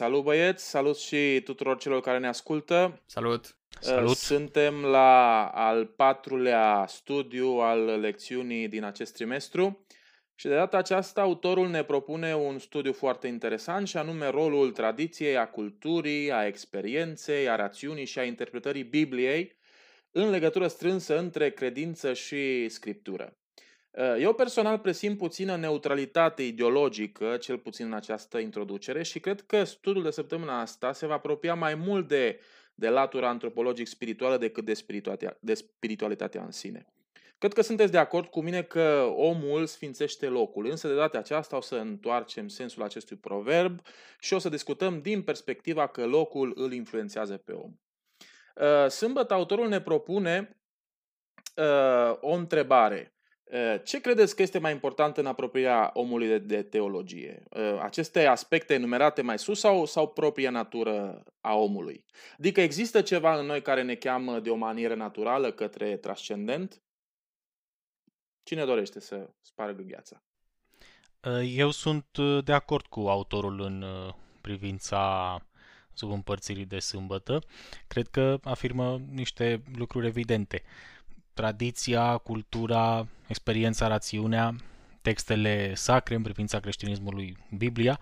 salut băieți, salut și tuturor celor care ne ascultă. Salut! Uh, Salut! Suntem la al patrulea studiu al lecțiunii din acest trimestru și de data aceasta autorul ne propune un studiu foarte interesant și anume rolul tradiției, a culturii, a experienței, a rațiunii și a interpretării Bibliei în legătură strânsă între credință și scriptură. Uh, Eu personal presimt puțină neutralitate ideologică, cel puțin în această introducere, și cred că studiul de săptămâna asta se va apropia mai mult de, de latura antropologic-spirituală decât de spiritualitatea, de spiritualitatea în sine. Cred că sunteți de acord cu mine că omul sfințește locul, însă de data aceasta o să întoarcem sensul acestui proverb și o să discutăm din perspectiva că locul îl influențează pe om. Uh, Sâmbătă autorul ne propune uh, o întrebare. Uh, Ce credeți că este mai important în apropierea omului de, de teologie? Uh, Aceste aspecte enumerate mai sus sau, sau propria natură a omului? Adică există ceva în noi care ne cheamă de o manieră naturală către transcendent? Cine dorește să spargă gheața? Eu sunt uh, de acord cu autorul în uh, privința subîmpărțirii de sâmbătă. Cred că afirmă niște lucruri evidente. Tradiția, cultura, experiența, rațiunea, textele sacre în privința creștinismului, Biblia,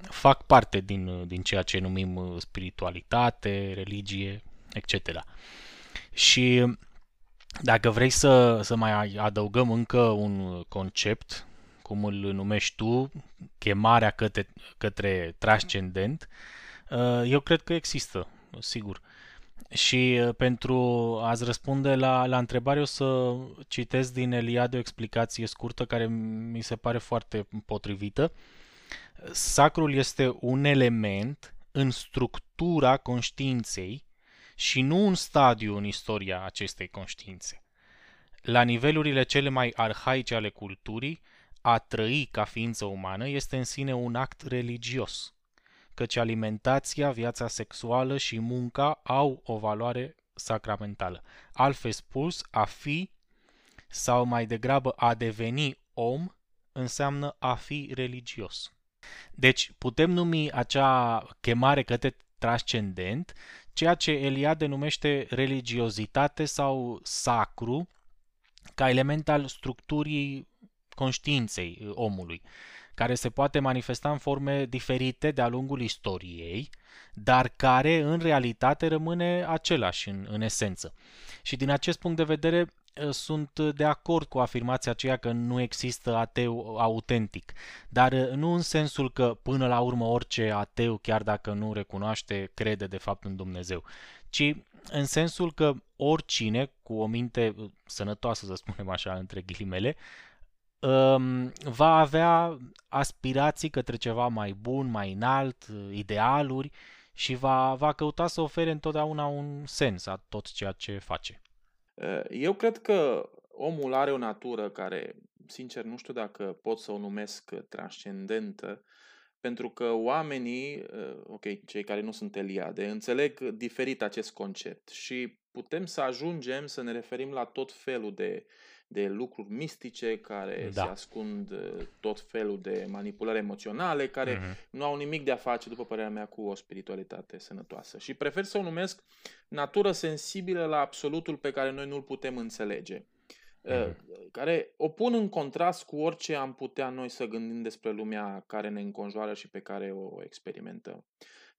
fac parte din, uh, din ceea ce numim uh, spiritualitate, religie, etc. Și dacă vrei să, să mai adăugăm încă un concept, cum îl numești tu, chemarea către, către transcendent, uh, eu cred că există, sigur. Și uh, pentru a-ți răspunde la, la întrebare o să citesc din Eliade o explicație scurtă care mi se pare foarte potrivită. Sacrul este un element în structura conștiinței și nu un stadiu în istoria acestei conștiințe. La nivelurile cele mai arhaice ale culturii, a trăi ca ființă umană este în sine un act religios, căci alimentația, viața sexuală și munca au o valoare sacramentală. Altfel spus, a fi sau mai degrabă a deveni om înseamnă a fi religios. Deci putem numi acea chemare către transcendent ceea ce Eliade numește religiozitate sau sacru ca element al structurii conștiinței uh, omului, care se poate manifesta în forme diferite de-a lungul istoriei, dar care în realitate rămâne același în, în esență. Și din acest punct de vedere uh, sunt de acord cu afirmația aceea că nu există ateu autentic, dar uh, nu în sensul că până la urmă orice ateu, chiar dacă nu recunoaște, crede de fapt în Dumnezeu, ci în sensul că oricine cu o minte sănătoasă, să spunem așa, între ghilimele, um, va avea aspirații către ceva mai bun, mai înalt, idealuri și va, va căuta să ofere întotdeauna un sens a tot ceea ce face. Uh, Eu cred că omul are o natură care, sincer, nu știu dacă pot să o numesc transcendentă, pentru că oamenii, uh, ok, cei care nu sunt Eliade, înțeleg diferit acest concept și putem să ajungem să ne referim la tot felul de, de lucruri mistice care Da. se ascund, uh, tot felul de manipulări emoționale care Mhm. nu au nimic de a face, după părerea mea, cu o spiritualitate sănătoasă. Și prefer să o numesc natură sensibilă la absolutul pe care noi nu-l putem înțelege. Uh, Care o pun în contrast cu orice am putea noi să gândim despre lumea care ne înconjoară și pe care o experimentăm.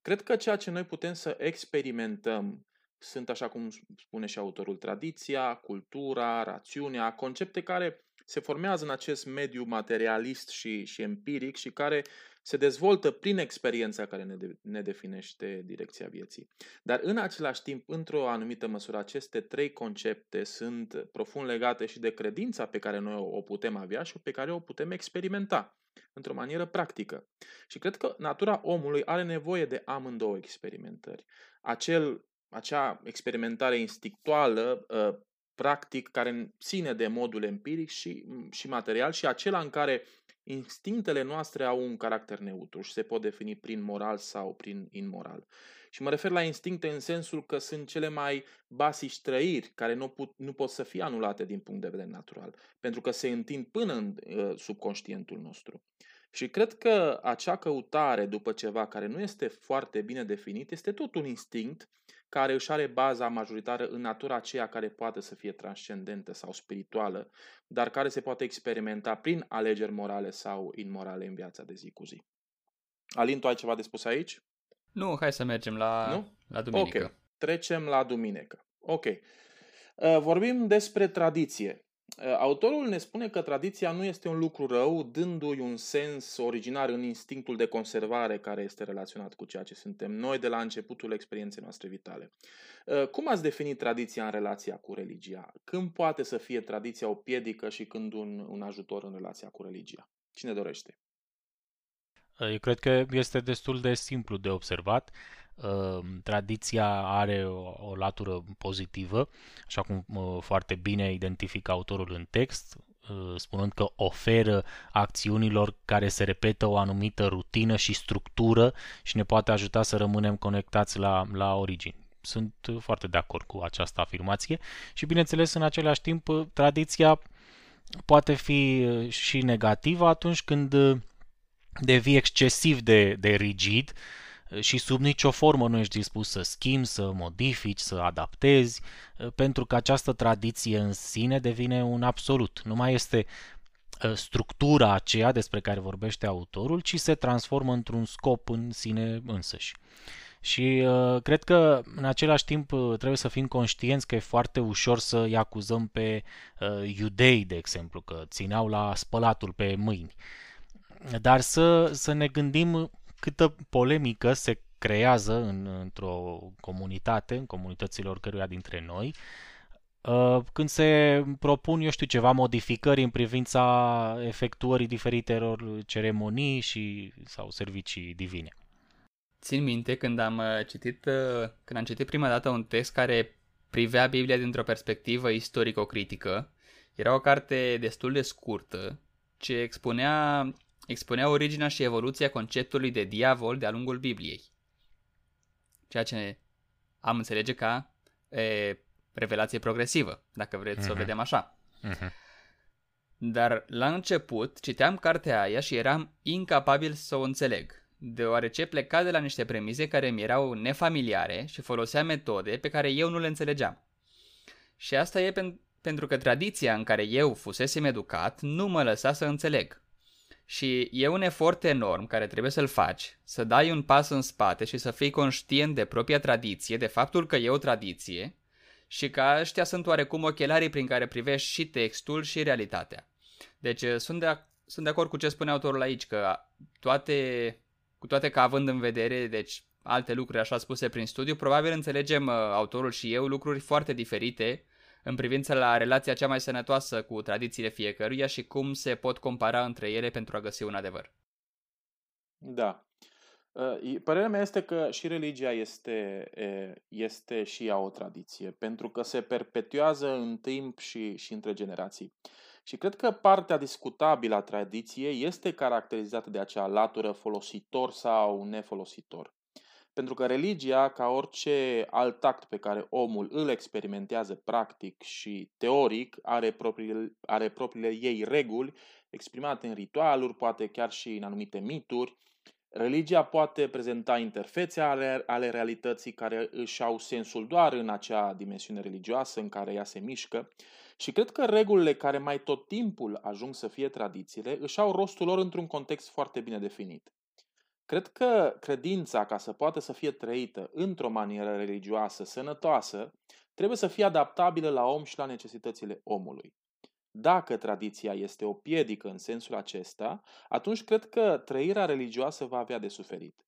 Cred că ceea ce noi putem să experimentăm sunt, așa cum spune și autorul, tradiția, cultura, rațiunea, concepte care se formează în acest mediu materialist și, și empiric și care se dezvoltă prin experiența care ne, de, ne definește direcția vieții. Dar în același timp, într-o anumită măsură, aceste trei concepte sunt profund legate și de credința pe care noi o putem avea și pe care o putem experimenta într-o manieră practică. Și cred că natura omului are nevoie de amândouă experimentări. Acel, acea experimentare instinctuală, uh, practic, care ține de modul empiric și, și material și acela în care instinctele noastre au un caracter neutru și se pot defini prin moral sau prin imoral. Și mă refer la instincte în sensul că sunt cele mai basici trăiri care nu, put, nu pot să fie anulate din punct de vedere natural, pentru că se întind până în uh, subconștientul nostru. Și cred că acea căutare după ceva care nu este foarte bine definit este tot un instinct care își are baza majoritară în natura aceea care poate să fie transcendentă sau spirituală, dar care se poate experimenta prin alegeri morale sau imorale în viața de zi cu zi. Alin, tu ai ceva de spus aici? Nu, hai să mergem la, nu? la duminică. Ok, trecem la duminică. Ok. Uh, vorbim despre tradiție. Uh, autorul ne spune că tradiția nu este un lucru rău, dându-i un sens originar în instinctul de conservare care este relaționat cu ceea ce suntem noi de la începutul experienței noastre vitale. Uh, cum ați definit tradiția în relația cu religia? Când poate să fie tradiția o piedică și când un, un ajutor în relația cu religia? Cine dorește? Eu cred că este destul de simplu de observat. Ehm, tradiția are o, o latură pozitivă, așa cum foarte bine identifică autorul în text, ă, spunând că oferă acțiunilor care se repetă o anumită rutină și structură și ne poate ajuta să rămânem conectați la, la origini. Sunt foarte de acord cu această afirmație și, bineînțeles, în același timp, tradiția poate fi și negativă atunci când devii excesiv de, de rigid și sub nicio formă nu ești dispus să schimbi, să modifici, să adaptezi, pentru că această tradiție în sine devine un absolut. Nu mai este ă, structura aceea despre care vorbește autorul, ci se transformă într-un scop în sine însăși. Și uh, cred că în același timp trebuie să fim conștienți că e foarte ușor să îi acuzăm pe uh, iudei, de exemplu, că țineau la spălatul pe mâini. Dar să, să ne gândim câtă polemică se creează în, într-o comunitate, în comunitățile oricăruia dintre noi, uh, când se propun, eu știu, ceva modificări în privința efectuării diferitelor ceremonii și sau servicii divine. Țin minte când am uh, citit, uh, când am citit prima dată un text care privea Biblia dintr-o perspectivă istorico-critică. Era o carte destul de scurtă ce expunea expunea originea și evoluția conceptului de diavol de-a lungul Bibliei. Ceea ce am înțelege ca e, revelație progresivă, dacă vreți uh-huh. să o mhm. vedem așa. Uh-huh. Dar la început citeam cartea aia și eram incapabil să o înțeleg, deoarece pleca de la niște premize care mi erau nefamiliare și folosea metode pe care eu nu le înțelegeam. Și asta e pen- pentru că tradiția în care eu fusesem educat nu mă lăsa să înțeleg. Și e un efort enorm care trebuie să-l faci, să dai un pas în spate și să fii conștient de propria tradiție, de faptul că e o tradiție și că ăștia sunt oarecum ochelarii prin care privești și textul și realitatea. Deci uh, sunt de, sunt de acord cu ce spune autorul aici, că toate, cu toate că având în vedere, deci alte lucruri așa spuse prin studiu, probabil înțelegem uh, autorul și eu lucruri foarte diferite în privința la relația cea mai sănătoasă cu tradițiile fiecăruia și cum se pot compara între ele pentru a găsi un adevăr. Da. Ă, părerea mea este că și religia este, este și ea o tradiție, pentru că se perpetuează în timp și, și între generații. Și cred că partea discutabilă a tradiției este caracterizată de acea latură folositor sau nefolositor. Pentru că religia, ca orice alt act pe care omul îl experimentează practic și teoric, are propriile, are propriile ei reguli exprimate în ritualuri, poate chiar și în anumite mituri. Religia poate prezenta interfețe ale, ale realității care își au sensul doar în acea dimensiune religioasă în care ea se mișcă. Și cred că regulile care mai tot timpul ajung să fie tradițiile își au rostul lor într-un context foarte bine definit. Cred că credința, ca să poată să fie trăită într-o manieră religioasă, sănătoasă, trebuie să fie adaptabilă la om și la necesitățile omului. Dacă tradiția este o piedică în sensul acesta, atunci cred că trăirea religioasă va avea de suferit.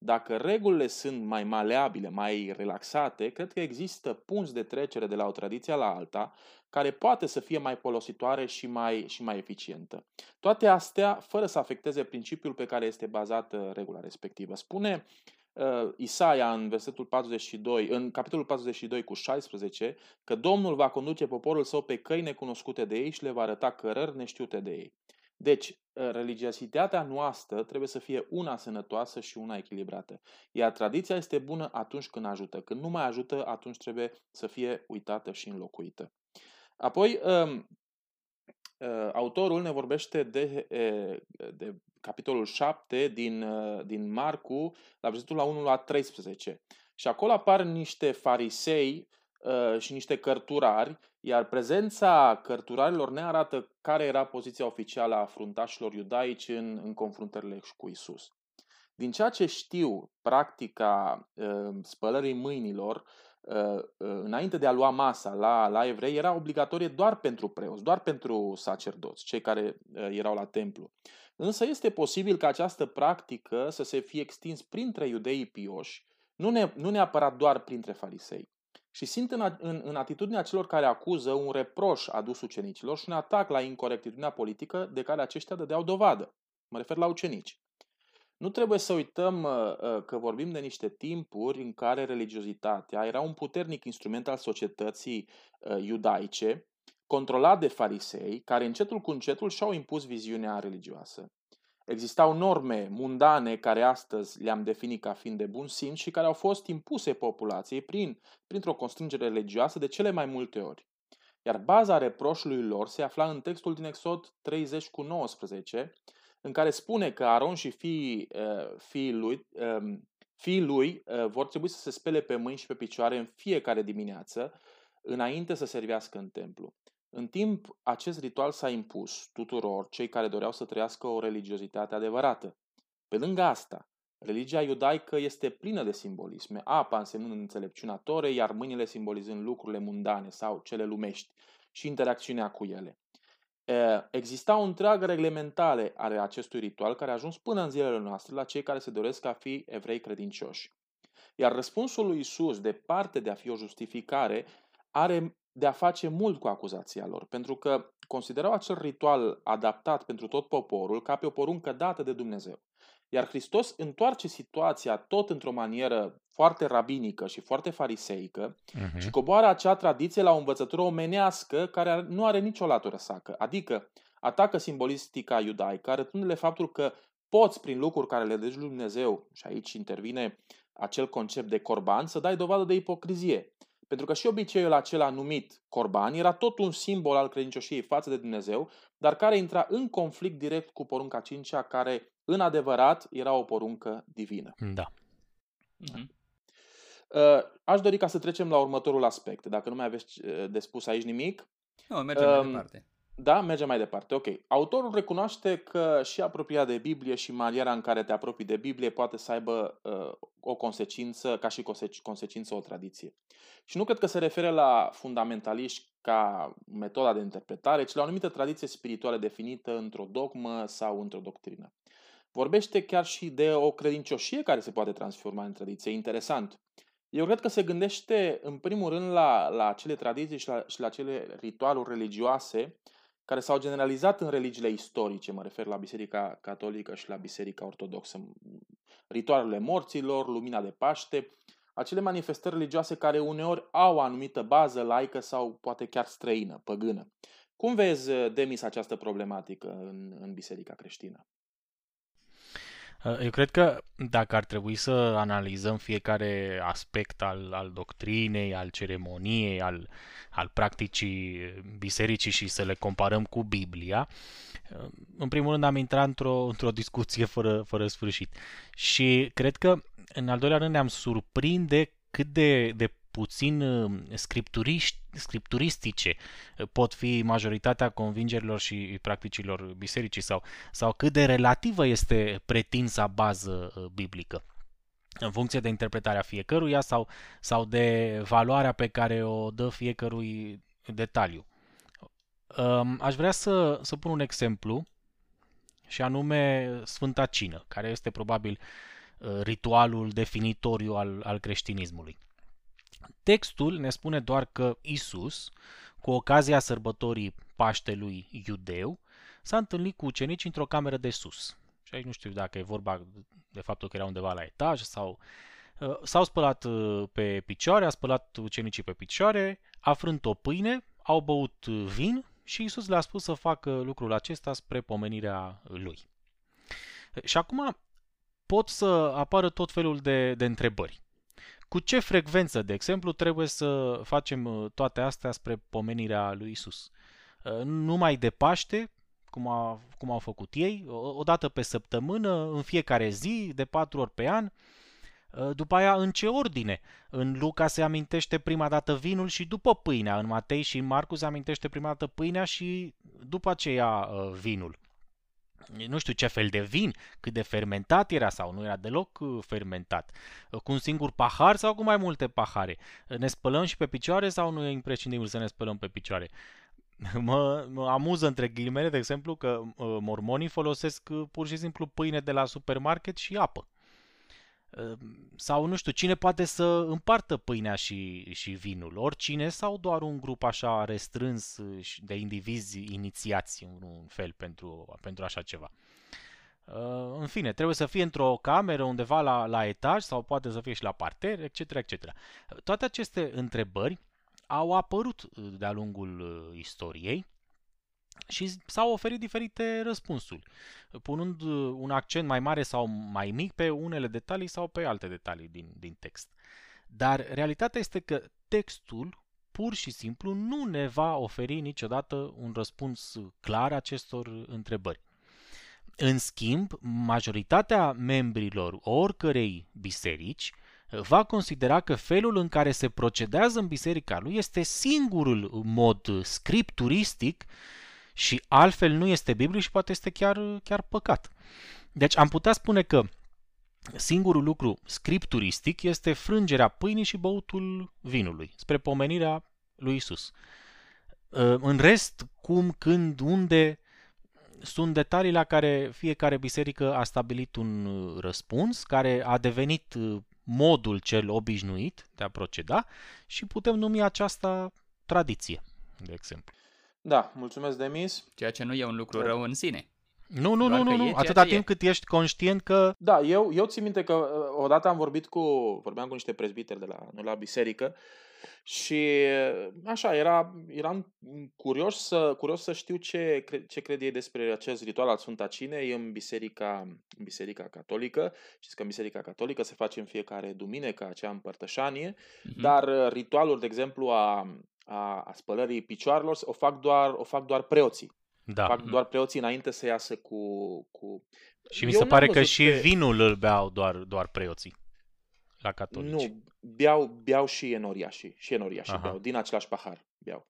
Dacă regulile sunt mai maleabile, mai relaxate, cred că există punți de trecere de la o tradiție la alta, care poate să fie mai folositoare și mai, și mai eficientă. Toate astea fără să afecteze principiul pe care este bazată regula respectivă. Spune uh, Isaia în versetul 42, în capitolul 42 cu 16, că Domnul va conduce poporul său pe căi necunoscute de ei și le va arăta cărări neștiute de ei. Deci, ă, religiositatea noastră trebuie să fie una sănătoasă și una echilibrată. Iar tradiția este bună atunci când ajută. Când nu mai ajută, atunci trebuie să fie uitată și înlocuită. Apoi, uh, autorul ne vorbește de, de capitolul 7 din, din Marcu, la versetul la 1 la 13. Și acolo apar niște farisei și niște cărturari, iar prezența cărturarilor ne arată care era poziția oficială a fruntașilor iudaici în, în confruntările cu Isus. Din ceea ce știu, practica uh, spălării mâinilor, uh, uh, înainte de a lua masa la, la evrei, era obligatorie doar pentru preoți, doar pentru sacerdoți, cei care erau la templu. Însă este posibil ca această practică să se fie extins printre iudeii pioși, nu, ne, nu neapărat doar printre farisei. Și simt în, în, în atitudinea celor care acuză un reproș adus ucenicilor și un atac la incorectitudinea politică de care aceștia dădeau dovadă. Mă refer la ucenici. Nu trebuie să uităm uh, uh, că vorbim de niște timpuri în care religiozitatea era un puternic instrument al societății uh, iudaice, controlat de farisei, care încetul cu încetul și-au impus viziunea religioasă. Existau norme mundane care astăzi le-am definit ca fiind de bun simț și care au fost impuse populației prin, printr-o constrângere religioasă de cele mai multe ori. Iar baza reproșului lor se afla în textul din Exod 30 cu 19, în care spune că Aron și fiii, uh, fiii lui, um, fiii lui uh, vor trebui să se spele pe mâini și pe picioare în fiecare dimineață, înainte să servească în templu. În timp, acest ritual s-a impus tuturor cei care doreau să trăiască o religiozitate adevărată. Pe lângă asta, religia iudaică este plină de simbolisme, apa însemnând înțelepciunea torei, iar mâinile simbolizând lucrurile mundane sau cele lumești și interacțiunea cu ele. Exista o întreagă reglementare ale acestui ritual care a ajuns până în zilele noastre la cei care se doresc a fi evrei credincioși. Iar răspunsul lui Isus, departe de a fi o justificare, are de a face mult cu acuzația lor, pentru că considerau acel ritual adaptat pentru tot poporul ca pe o poruncă dată de Dumnezeu. Iar Hristos întoarce situația tot într-o manieră foarte rabinică și foarte fariseică uh-huh. și coboară acea tradiție la o învățătură omenească care nu are nicio latură sacă. Adică atacă simbolistica iudaică, arătându-le faptul că poți prin lucruri care le deci Dumnezeu, și aici intervine acel concept de corban, să dai dovadă de ipocrizie. Pentru că și obiceiul acela numit corban era tot un simbol al credincioșiei față de Dumnezeu, dar care intra în conflict direct cu porunca cincea, care în adevărat era o poruncă divină. Da. Uh-huh. Aș dori ca să trecem la următorul aspect. Dacă nu mai aveți uh, de spus aici nimic. Nu, mergem um, mai departe. Da, mergem mai departe. Ok. Autorul recunoaște că și apropierea de Biblie și maniera în care te apropii de Biblie poate să aibă uh, o consecință, ca și consecință o tradiție. Și nu cred că se referă la fundamentaliști ca metoda de interpretare, ci la o anumită tradiție spirituală definită într-o dogmă sau într-o doctrină. Vorbește chiar și de o credincioșie care se poate transforma în tradiție. Interesant. Eu cred că se gândește în primul rând la, la acele tradiții și la, și la acele ritualuri religioase care s-au generalizat în religiile istorice, mă refer la Biserica Catolică și la Biserica Ortodoxă. Ritualurile morților, lumina de Paște, acele manifestări religioase care uneori au o anumită bază laică sau poate chiar străină, păgână. Cum vezi, Demis, această problematică în, în Biserica creștină? Uh, eu cred că dacă ar trebui să analizăm fiecare aspect al, al doctrinei, al ceremoniei, al, al practicii bisericii și să le comparăm cu Biblia, uh, în primul rând am intrat într-o, într-o discuție fără, fără sfârșit. Și cred că, în al doilea rând, ne-am surprinde cât de, de puțin uh, scripturistice uh, pot fi majoritatea convingerilor și practicilor bisericii sau, sau cât de relativă este pretinsa bază uh, biblică în funcție de interpretarea fiecăruia sau, sau de valoarea pe care o dă fiecărui detaliu. Um, aș vrea să, să pun un exemplu și anume Sfânta Cină, care este probabil ritualul definitoriu al, al creștinismului. Textul ne spune doar că Isus, cu ocazia sărbătorii Paștelui Iudeu, s-a întâlnit cu ucenici într-o cameră de sus. Și aici nu știu dacă e vorba de faptul că era undeva la etaj sau... Uh, s-au spălat uh, pe picioare, a spălat ucenicii pe picioare, a frânt o pâine, au băut vin și Isus le-a spus să facă lucrul acesta spre pomenirea lui. Și acum pot să apară tot felul de, de întrebări. Cu ce frecvență, de exemplu, trebuie să facem uh, toate astea spre pomenirea lui Isus? numai de Paște, cum, a, cum au făcut ei, o, o dată pe săptămână, în fiecare zi, de patru ori pe an. După aia, în ce ordine? În Luca se amintește prima dată vinul și după pâinea. În Matei și în Marcu se amintește prima dată pâinea și după aceea vinul nu știu ce fel de vin, cât de fermentat era sau nu era deloc uh, fermentat, uh, cu un singur pahar sau cu mai multe pahare. Uh, ne spălăm și pe picioare sau nu e imprescindibil să ne spălăm pe picioare? Mă, mă amuză între ghilimele, de exemplu, că mormonii folosesc pur și simplu pâine de la supermarket și apă. Ehm, sau nu știu, cine poate să împartă pâinea și, și vinul? Oricine sau doar un grup așa restrâns de indivizi inițiați în un fel pentru, pentru așa ceva? Ehm, în fine, trebuie să fie într-o cameră undeva la, la etaj sau poate să fie și la parter, etc., etc. Toate aceste întrebări au apărut de-a lungul istoriei și s-au oferit diferite răspunsuri, punând uh, un accent mai mare sau mai mic pe unele detalii sau pe alte detalii din, din text. Dar realitatea este că textul pur și simplu nu ne va oferi niciodată un răspuns clar acestor întrebări. În schimb, majoritatea membrilor oricărei biserici va considera că felul în care se procedează în biserica lui este singurul mod scripturistic și altfel nu este biblic și poate este chiar, chiar păcat. Deci am putea spune că singurul lucru scripturistic este frângerea pâinii și băutul vinului, spre pomenirea lui Isus. Ă, în rest, cum, când, unde, sunt detalii la care fiecare biserică a stabilit un răspuns, care a devenit modul cel obișnuit de a proceda și putem numi aceasta tradiție, de exemplu. Da, mulțumesc, Demis. Ceea ce nu e un lucru rău în sine. Nu, nu, nu, nu, nu. atâta timp e. cât ești conștient că... Da, eu, eu țin minte că uh, odată am vorbit cu, vorbeam cu niște prezbiteri de la, nu la biserică și uh, așa, era, eram curios să, curios să știu ce, ce cred ei despre acest ritual al Sfânta Cinei în biserica, în biserica catolică. Știți că în biserica catolică se face în fiecare duminică acea împărtășanie, uh-huh. dar uh, ritualul, de exemplu, a, a, a spălării picioarelor o fac doar, o fac doar preoții. Da. Fac doar preoții înainte să iasă cu... cu... Și mi se pare că și pe... vinul îl beau doar, doar preoții la catolici. Nu, beau, beau și enoriașii. Și enoriașii Aha. beau, din același pahar beau.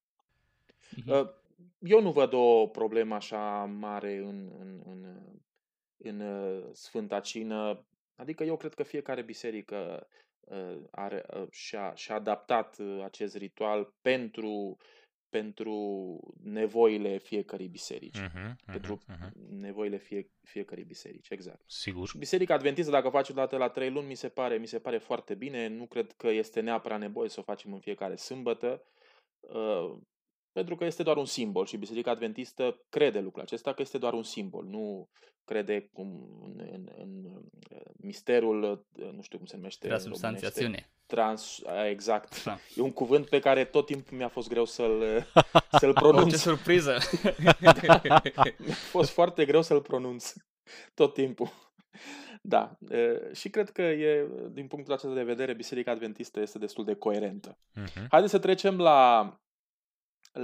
Uh-huh. Eu nu văd o problemă așa mare în, în, în, în uh, Sfânta Cină. Adică eu cred că fiecare biserică Uh, are, uh, și-a, și-a adaptat uh, acest ritual pentru, pentru nevoile fiecărei biserici. Uh-huh, uh-huh, pentru uh-huh. nevoile fie, fiecărei biserici, exact. Sigur. Biserica Adventistă, dacă o faci o dată la trei luni, mi se, pare, mi se pare foarte bine. Nu cred că este neapărat nevoie să o facem în fiecare sâmbătă. Uh, pentru că este doar un simbol și Biserica Adventistă crede lucrul acesta că este doar un simbol, nu crede cum în, în, în misterul, nu știu cum se numește. Transubstanțiațiune. Trans, exact. Da. E un cuvânt pe care tot timpul mi-a fost greu să-l, să-l pronunț. Oh, ce surpriză! mi-a fost foarte greu să-l pronunț tot timpul. Da, și cred că e, din punctul acesta de vedere, Biserica Adventistă este destul de coerentă. Uh-huh. Haideți să trecem la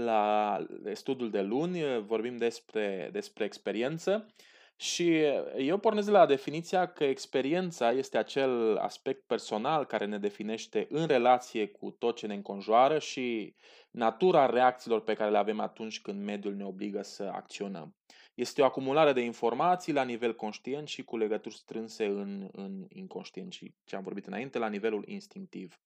la studiul de luni, vorbim despre, despre experiență și eu pornesc la definiția că experiența este acel aspect personal care ne definește în relație cu tot ce ne înconjoară și natura reacțiilor pe care le avem atunci când mediul ne obligă să acționăm. Este o acumulare de informații la nivel conștient și cu legături strânse în, în inconștient și ce am vorbit înainte, la nivelul instinctiv.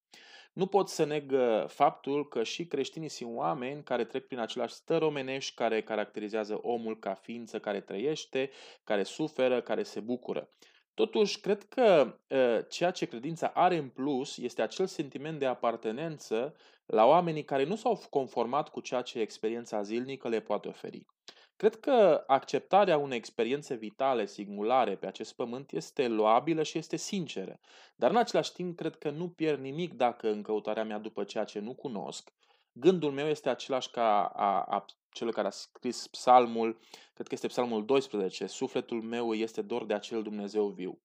Nu pot să neg uh, faptul că și creștinii sunt oameni care trec prin același stări omenești care caracterizează omul ca ființă care trăiește, care suferă, care se bucură. Totuși, cred că uh, ceea ce credința are în plus este acel sentiment de apartenență la oamenii care nu s-au conformat cu ceea ce experiența zilnică le poate oferi. Cred că acceptarea unei experiențe vitale, singulare pe acest pământ este loabilă și este sinceră, dar în același timp cred că nu pierd nimic dacă în căutarea mea după ceea ce nu cunosc, gândul meu este același ca a, a celui care a scris psalmul, cred că este psalmul 12, sufletul meu este dor de acel Dumnezeu viu.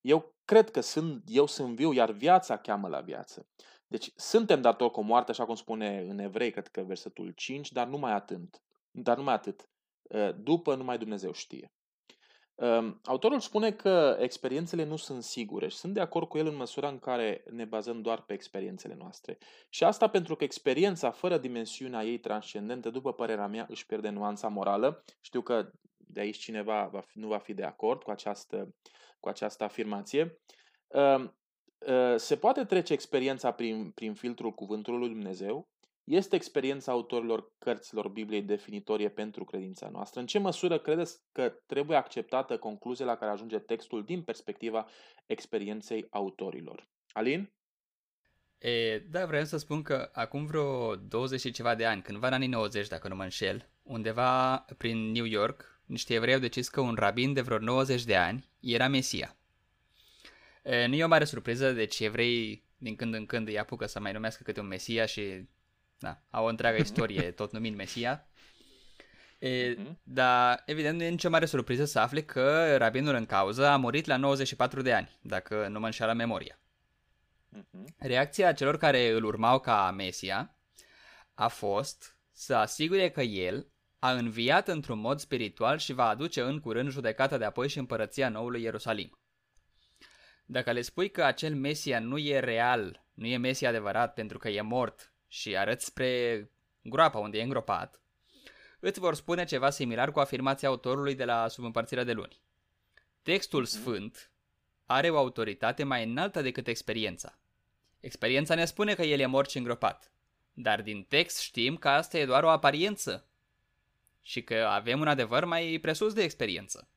Eu cred că sunt, eu sunt viu, iar viața cheamă la viață. Deci suntem datori cu moarte, așa cum spune în Evrei, cred că versetul 5, dar numai atât. dar numai atât. Uh, după numai Dumnezeu știe. Um, autorul spune că experiențele nu sunt sigure și sunt de acord cu el în măsura în care ne bazăm doar pe experiențele noastre. Și asta pentru că experiența fără dimensiunea ei transcendentă, după părerea mea, își pierde nuanța morală. Știu că de aici cineva va fi, nu va fi de acord cu această, cu această afirmație. Um, uh, se poate trece experiența prin, prin filtrul cuvântului lui Dumnezeu, este experiența autorilor cărților Bibliei definitorie pentru credința noastră? În ce măsură credeți că trebuie acceptată concluzia la care ajunge textul din perspectiva experienței autorilor? Alin? E, da, vreau să spun că acum vreo 20 și ceva de ani, cândva în anii 90, dacă nu mă înșel, undeva prin New York, niște evrei au decis că un rabin de vreo 90 de ani era Mesia. E, nu e o mare surpriză, deci evrei din când în când îi apucă să mai numească câte un Mesia și da, au o întreagă istorie, tot numind Mesia. E, uh-huh. Dar, evident, nu e nicio mare surpriză să afle că rabinul în cauză a murit la 94 de ani, dacă nu mă înșeală memoria. Uh-huh. Reacția celor care îl urmau ca Mesia a fost să asigure că el a înviat într-un mod spiritual și va aduce în curând judecata de apoi și împărăția noului Ierusalim. Dacă le spui că acel Mesia nu e real, nu e Mesia adevărat pentru că e mort și arăți spre groapa unde e îngropat, îți vor spune ceva similar cu afirmația autorului de la Subîmpărțirea de luni. Textul mhm. sfânt are o autoritate mai înaltă decât experiența. Experiența ne spune că el e mort și îngropat, dar din text știm că asta e doar o aparență și că avem un adevăr mai presus de experiență.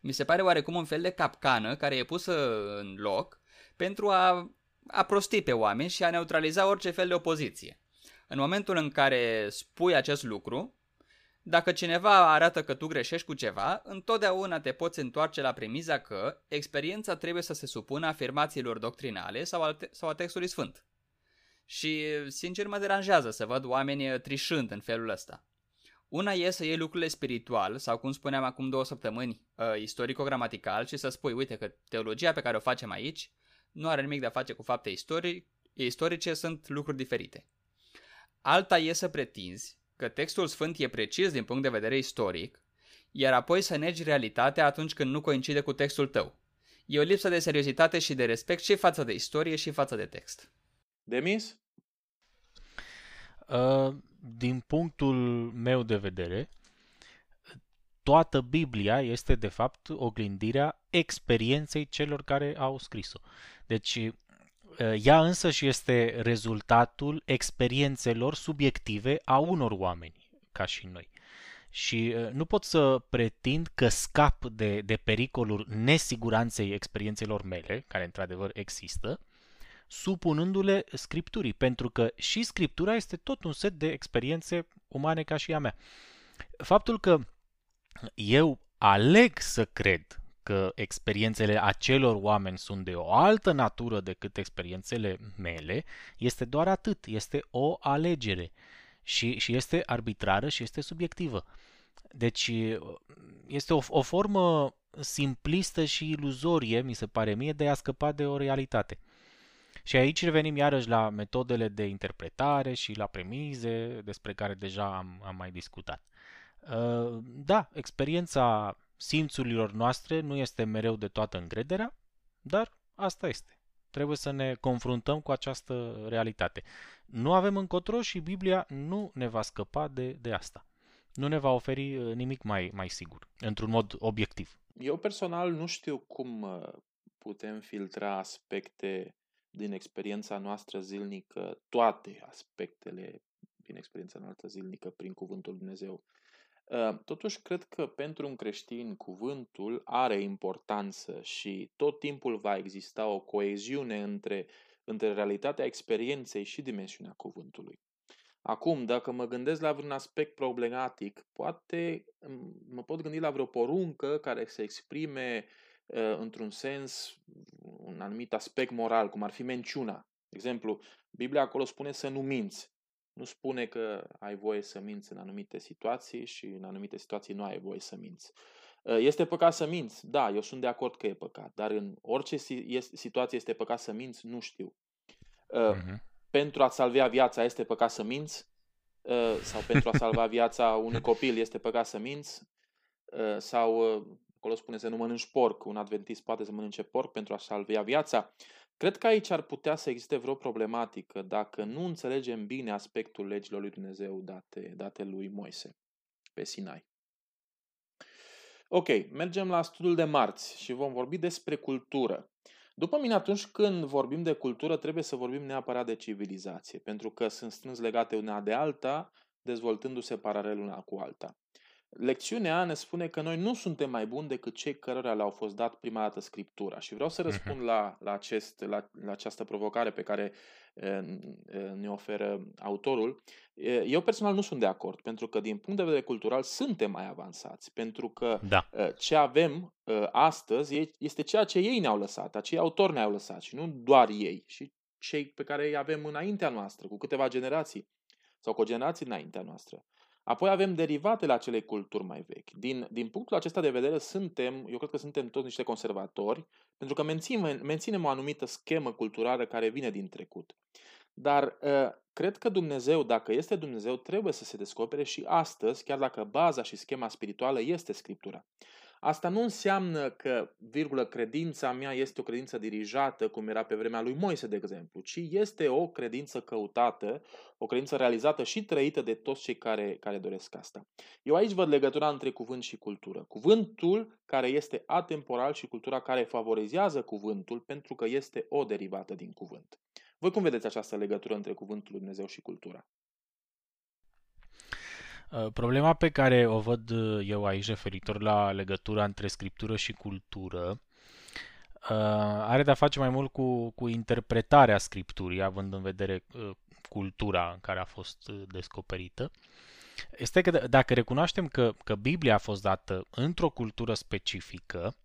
Mi se pare oarecum un fel de capcană care e pusă în loc pentru a a prosti pe oameni și a neutraliza orice fel de opoziție. În momentul în care spui acest lucru, dacă cineva arată că tu greșești cu ceva, întotdeauna te poți întoarce la premiza că experiența trebuie să se supună afirmațiilor doctrinale sau, al te- sau a textului sfânt. Și, sincer, mă deranjează să văd oameni trișând în felul ăsta. Una e să iei lucrurile spiritual, sau cum spuneam acum două săptămâni, uh, istorico-gramatical, și să spui, uite că teologia pe care o facem aici nu are nimic de a face cu fapte istorii, istorice, sunt lucruri diferite. Alta e să pretinzi că textul sfânt e precis din punct de vedere istoric, iar apoi să negi realitatea atunci când nu coincide cu textul tău. E o lipsă de seriozitate și de respect și față de istorie și față de text. Demis? Uh, din punctul meu de vedere, toată Biblia este de fapt oglindirea experienței celor care au scris-o. Deci ea însă și este rezultatul experiențelor subiective a unor oameni, ca și noi. Și nu pot să pretind că scap de, de pericolul nesiguranței experiențelor mele, care într-adevăr există, supunându-le scripturii, pentru că și scriptura este tot un set de experiențe umane ca și a mea. Faptul că eu aleg să cred că experiențele acelor oameni sunt de o altă natură decât experiențele mele, este doar atât, este o alegere și, și este arbitrară și este subiectivă. Deci este o, o formă simplistă și iluzorie, mi se pare mie, de a scăpa de o realitate. Și aici revenim iarăși la metodele de interpretare și la premize despre care deja am, am mai discutat. Uh, da, experiența simțurilor noastre nu este mereu de toată încrederea, dar asta este. Trebuie să ne confruntăm cu această realitate. Nu avem încotro și Biblia nu ne va scăpa de, de asta. Nu ne va oferi uh, nimic mai, mai sigur, într-un mod obiectiv. Eu personal nu știu cum uh, putem filtra aspecte din experiența noastră zilnică, toate aspectele din experiența noastră zilnică prin Cuvântul Dumnezeu. Ă, totuși, cred că pentru un creștin cuvântul are importanță și tot timpul va exista o coeziune între, între realitatea experienței și dimensiunea cuvântului. Acum, dacă mă gândesc la vreun aspect problematic, poate mă pot gândi la vreo poruncă care să exprime uh, într-un sens un anumit aspect moral, cum ar fi menciuna. De exemplu, Biblia acolo spune să nu minți. Nu spune că ai voie să minți în anumite situații și în anumite situații nu ai voie să minți. Ă, este păcat să minți? Da, eu sunt de acord că e păcat, dar în orice situație este păcat să minți? Nu știu. Uh-huh. Pentru a-ți salvea viața este păcat să minți? uh, sau pentru a salva viața unui copil este păcat să minți, uh, sau uh, acolo spune să nu mănânci porc, un adventist poate să mănânce porc pentru a salva viața. Cred că aici ar putea să existe vreo problematică dacă nu înțelegem bine aspectul legilor lui Dumnezeu date, date lui Moise pe Sinai. Ok, mergem la studiul de marți și vom vorbi despre cultură. După mine, atunci când vorbim de cultură, trebuie să vorbim neapărat de civilizație, pentru că sunt strâns legate una de alta, dezvoltându-se paralel una cu alta. Lecțiunea ne spune că noi nu suntem mai buni decât cei cărora le-au fost dat prima dată Scriptura. Și vreau să mhm. răspund la, la, acest, la, la această provocare pe care ne oferă autorul. Eu personal nu sunt de acord, pentru că din punct de vedere cultural suntem mai avansați, pentru că da. ce avem astăzi este ceea ce ei ne-au lăsat, acei autori ne-au lăsat și nu doar ei, și cei pe care îi avem înaintea noastră, cu câteva generații sau cu o generație înaintea noastră. Apoi avem derivatele acelei culturi mai vechi. Din, din punctul acesta de vedere, suntem, eu cred că suntem toți niște conservatori, pentru că menținem, menținem o anumită schemă culturală care vine din trecut. Dar uh, cred că Dumnezeu, dacă este Dumnezeu, trebuie să se descopere și astăzi, chiar dacă baza și schema spirituală este Scriptura. Asta nu înseamnă că, virgulă, credința mea este o credință dirijată, cum era pe vremea lui Moise, de exemplu, ci este o credință căutată, o credință realizată și trăită de toți cei care, care doresc asta. Eu aici văd legătura între cuvânt și cultură. Cuvântul care este atemporal și cultura care favorizează cuvântul pentru că este o derivată din cuvânt. Voi cum vedeți această legătură între cuvântul lui Dumnezeu și cultura? Uh, problema pe care o văd uh, eu aici referitor la legătura între scriptură și cultură uh, are de-a face mai mult cu, cu interpretarea scripturii, având în vedere cultura în care a fost descoperită. Este că dacă recunoaștem că, că Biblia a fost dată într-o cultură specifică,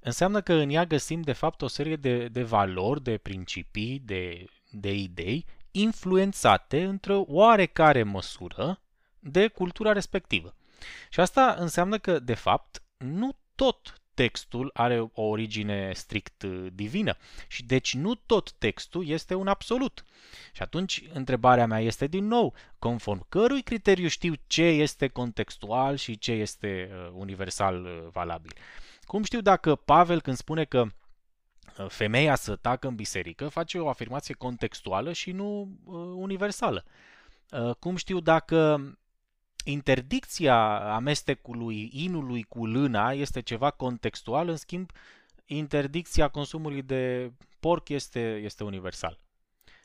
înseamnă că în ea găsim de fapt o serie de, de valori, de principii, de, de idei influențate într-o oarecare măsură de cultura respectivă. Și asta înseamnă că, de fapt, nu tot textul are o origine strict uh, divină și deci nu tot textul este un absolut. Și atunci întrebarea mea este din nou, conform cărui criteriu știu ce este contextual și ce este uh, universal uh, valabil. Cum știu dacă Pavel când spune că femeia să tacă în biserică face o afirmație contextuală și nu universală? Cum știu dacă interdicția amestecului inului cu lâna este ceva contextual, în schimb, interdicția consumului de porc este, este universal.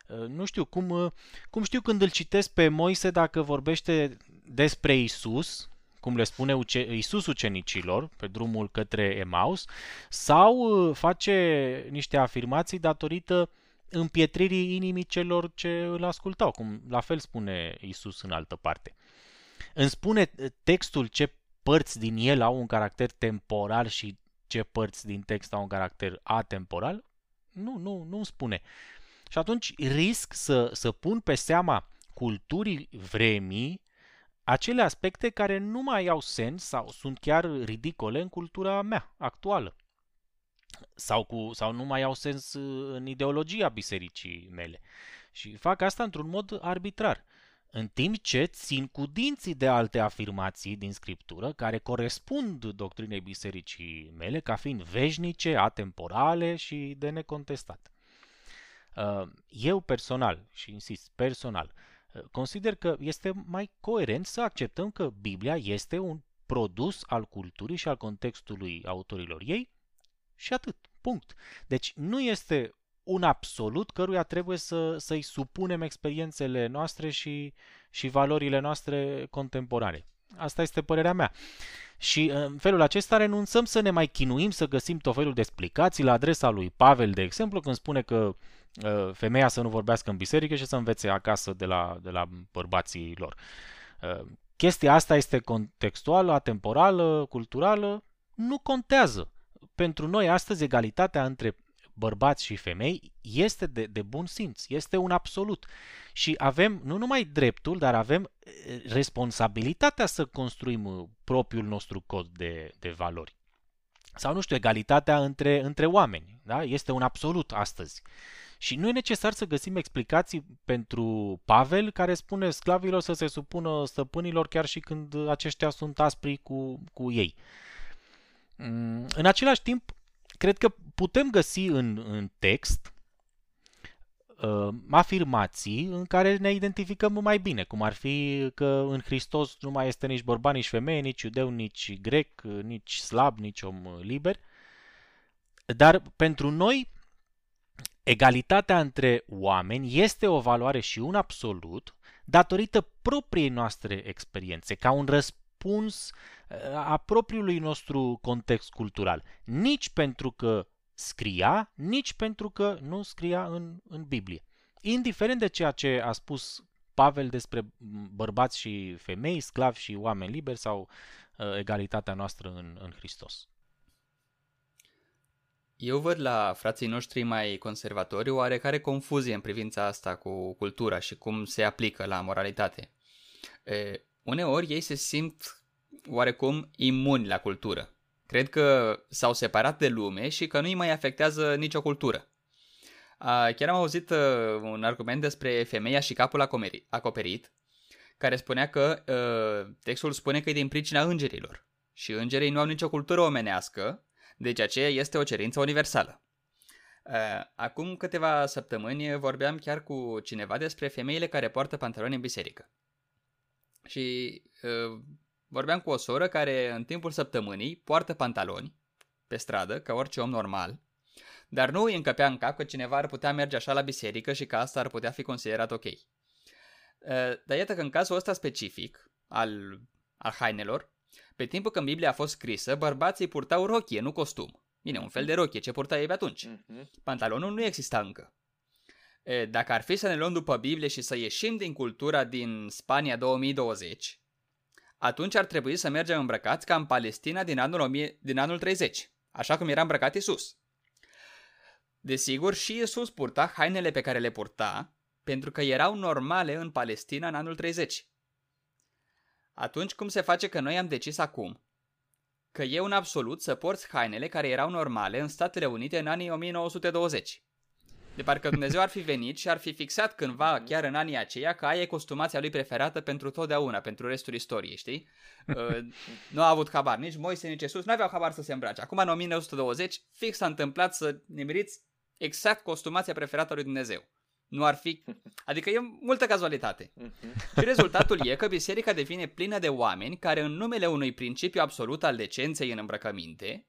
Uh, nu știu, cum, uh, cum știu când îl citesc pe Moise dacă vorbește despre Isus, cum le spune uce- Isus ucenicilor pe drumul către Emaus, sau uh, face niște afirmații datorită împietririi inimii celor ce îl ascultau, cum la fel spune Isus în altă parte. Îmi spune uh, textul ce părți din el au un caracter temporal și ce părți din text au un caracter atemporal? Nu, nu, nu îmi spune. Și atunci risc să, să pun pe seama culturii vremii acele aspecte care nu mai au sens sau sunt chiar ridicole în cultura mea actuală. Sau, cu, sau nu mai au sens uh, în ideologia bisericii mele. Și fac asta într-un mod arbitrar în timp ce țin cu dinții de alte afirmații din scriptură care corespund doctrinei bisericii mele ca fiind veșnice, atemporale și de necontestat. Uh, eu personal, și insist, personal, uh, consider că este mai coerent să acceptăm că Biblia este un produs al culturii și al contextului autorilor ei și atât. Punct. Deci nu este un absolut căruia trebuie să, să-i supunem experiențele noastre și, și valorile noastre contemporane. Asta este părerea mea. Și în felul acesta renunțăm să ne mai chinuim să găsim tot felul de explicații la adresa lui Pavel, de exemplu, când spune că uh, femeia să nu vorbească în biserică și să învețe acasă de la, de la bărbații lor. Uh, chestia asta este contextuală, atemporală, culturală, nu contează. Pentru noi astăzi egalitatea între bărbați și femei este de, de bun simț, este un absolut. Și avem nu numai dreptul, dar avem responsabilitatea să construim propriul nostru cod de, de valori. Sau, nu știu, egalitatea între, între oameni. Da? Este un absolut astăzi. Și nu e necesar să găsim explicații pentru Pavel care spune sclavilor să se supună stăpânilor chiar și când aceștia sunt aspri cu, cu ei. Mm, în același timp, cred că putem găsi în, în text uh, afirmații în care ne identificăm mai bine, cum ar fi că în Hristos nu mai este nici bărbat, nici femeie, nici iudeu, nici grec, nici slab, nici om liber. Dar pentru noi, egalitatea între oameni este o valoare și un absolut datorită propriei noastre experiențe, ca un răspuns uh, a propriului nostru context cultural. Nici pentru că scria, nici pentru că nu scria în, în Biblie. Indiferent de ceea ce a spus Pavel despre bărbați și femei, sclavi și oameni liberi sau uh, egalitatea noastră în, în Hristos. Eu văd la frații noștri mai conservatori oarecare confuzie în privința asta cu cultura și cum se aplică la moralitate. E, uneori ei se simt oarecum imuni la cultură. Cred că s-au separat de lume și că nu îi mai afectează nicio cultură. A, chiar am auzit uh, un argument despre femeia și capul acoperit, care spunea că uh, textul spune că e din pricina îngerilor și îngerii nu au nicio cultură omenească, deci aceea este o cerință universală. Uh, acum câteva săptămâni vorbeam chiar cu cineva despre femeile care poartă pantaloni în biserică. Și uh, vorbeam cu o soră care în timpul săptămânii poartă pantaloni pe stradă, ca orice om normal, dar nu îi încăpea în cap că cineva ar putea merge așa la biserică și că asta ar putea fi considerat ok. Uh, dar iată că în cazul ăsta specific al, al hainelor, pe timpul când Biblia a fost scrisă, bărbații purtau rochie, nu costum. Bine, un fel de rochie, ce purta ei pe atunci. Mhm. Pantalonul nu exista încă. E, dacă ar fi să ne luăm după Biblie și să ieșim din cultura din Spania 2020, atunci ar trebui să mergem îmbrăcați ca în Palestina din anul, 1000, din anul 30, așa cum era îmbrăcat Isus. Desigur, și Isus purta hainele pe care le purta, pentru că erau normale în Palestina în anul 30. Atunci cum se face că noi am decis acum că e un absolut să porți hainele care erau normale în Statele Unite în anii 1920? De parcă Dumnezeu ar fi venit și ar fi fixat cândva, chiar în anii aceia, că aia e costumația lui preferată pentru totdeauna, pentru restul istoriei, știi? Uh, nu a avut habar nici Moise, nici Iisus, nu aveau habar să se îmbrace. Acum, în 1920, fix s-a întâmplat să nimeriți exact costumația preferată lui Dumnezeu. Nu ar fi... Adică e multă cazualitate. Mhm. Și rezultatul e că biserica devine plină de oameni care în numele unui principiu absolut al decenței în îmbrăcăminte,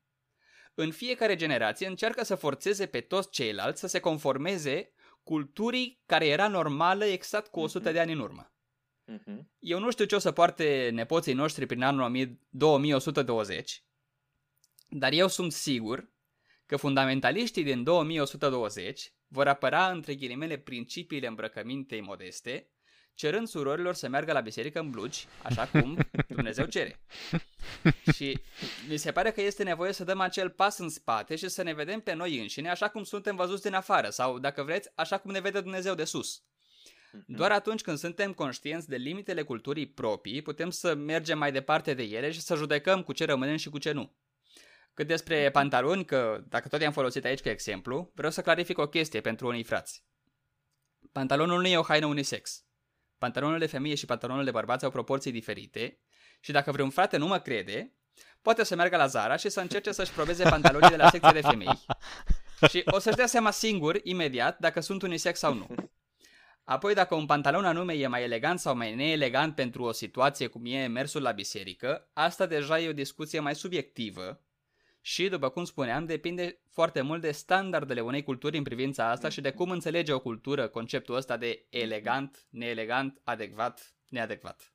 în fiecare generație încearcă să forțeze pe toți ceilalți să se conformeze culturii care era normală exact cu 100 mhm. de ani în urmă. Mhm. Eu nu știu ce o să poarte nepoții noștri prin anul 2120, dar eu sunt sigur că fundamentaliștii din 2120 vor apăra între ghilimele principiile îmbrăcămintei modeste, cerând surorilor să meargă la biserică în blugi, așa cum Dumnezeu cere. Și mi se pare că este nevoie să dăm acel pas în spate și să ne vedem pe noi înșine așa cum suntem văzuți din afară sau, dacă vreți, așa cum ne vede Dumnezeu de sus. Mhm. Doar atunci când suntem conștienți de limitele culturii proprii, putem să mergem mai departe de ele și să judecăm cu ce rămânem și cu ce nu. Cât despre pantaloni, că dacă tot i-am folosit aici ca exemplu, vreau să clarific o chestie pentru unii frați. Pantalonul nu e o haină unisex. Pantalonul de femeie și pantalonul de bărbați au proporții diferite și dacă vreun frate nu mă crede, poate să meargă la Zara și să încerce să-și probeze pantalonii de la secția de femei. Și o să-și dea seama singur, imediat, dacă sunt unisex sau nu. Apoi, dacă un pantalon anume e mai elegant sau mai neelegant pentru o situație cum e mersul la biserică, asta deja e o discuție mai subiectivă și, după cum spuneam, depinde foarte mult de standardele unei culturi în privința asta și de cum înțelege o cultură conceptul ăsta de elegant, neelegant, adecvat, neadecvat.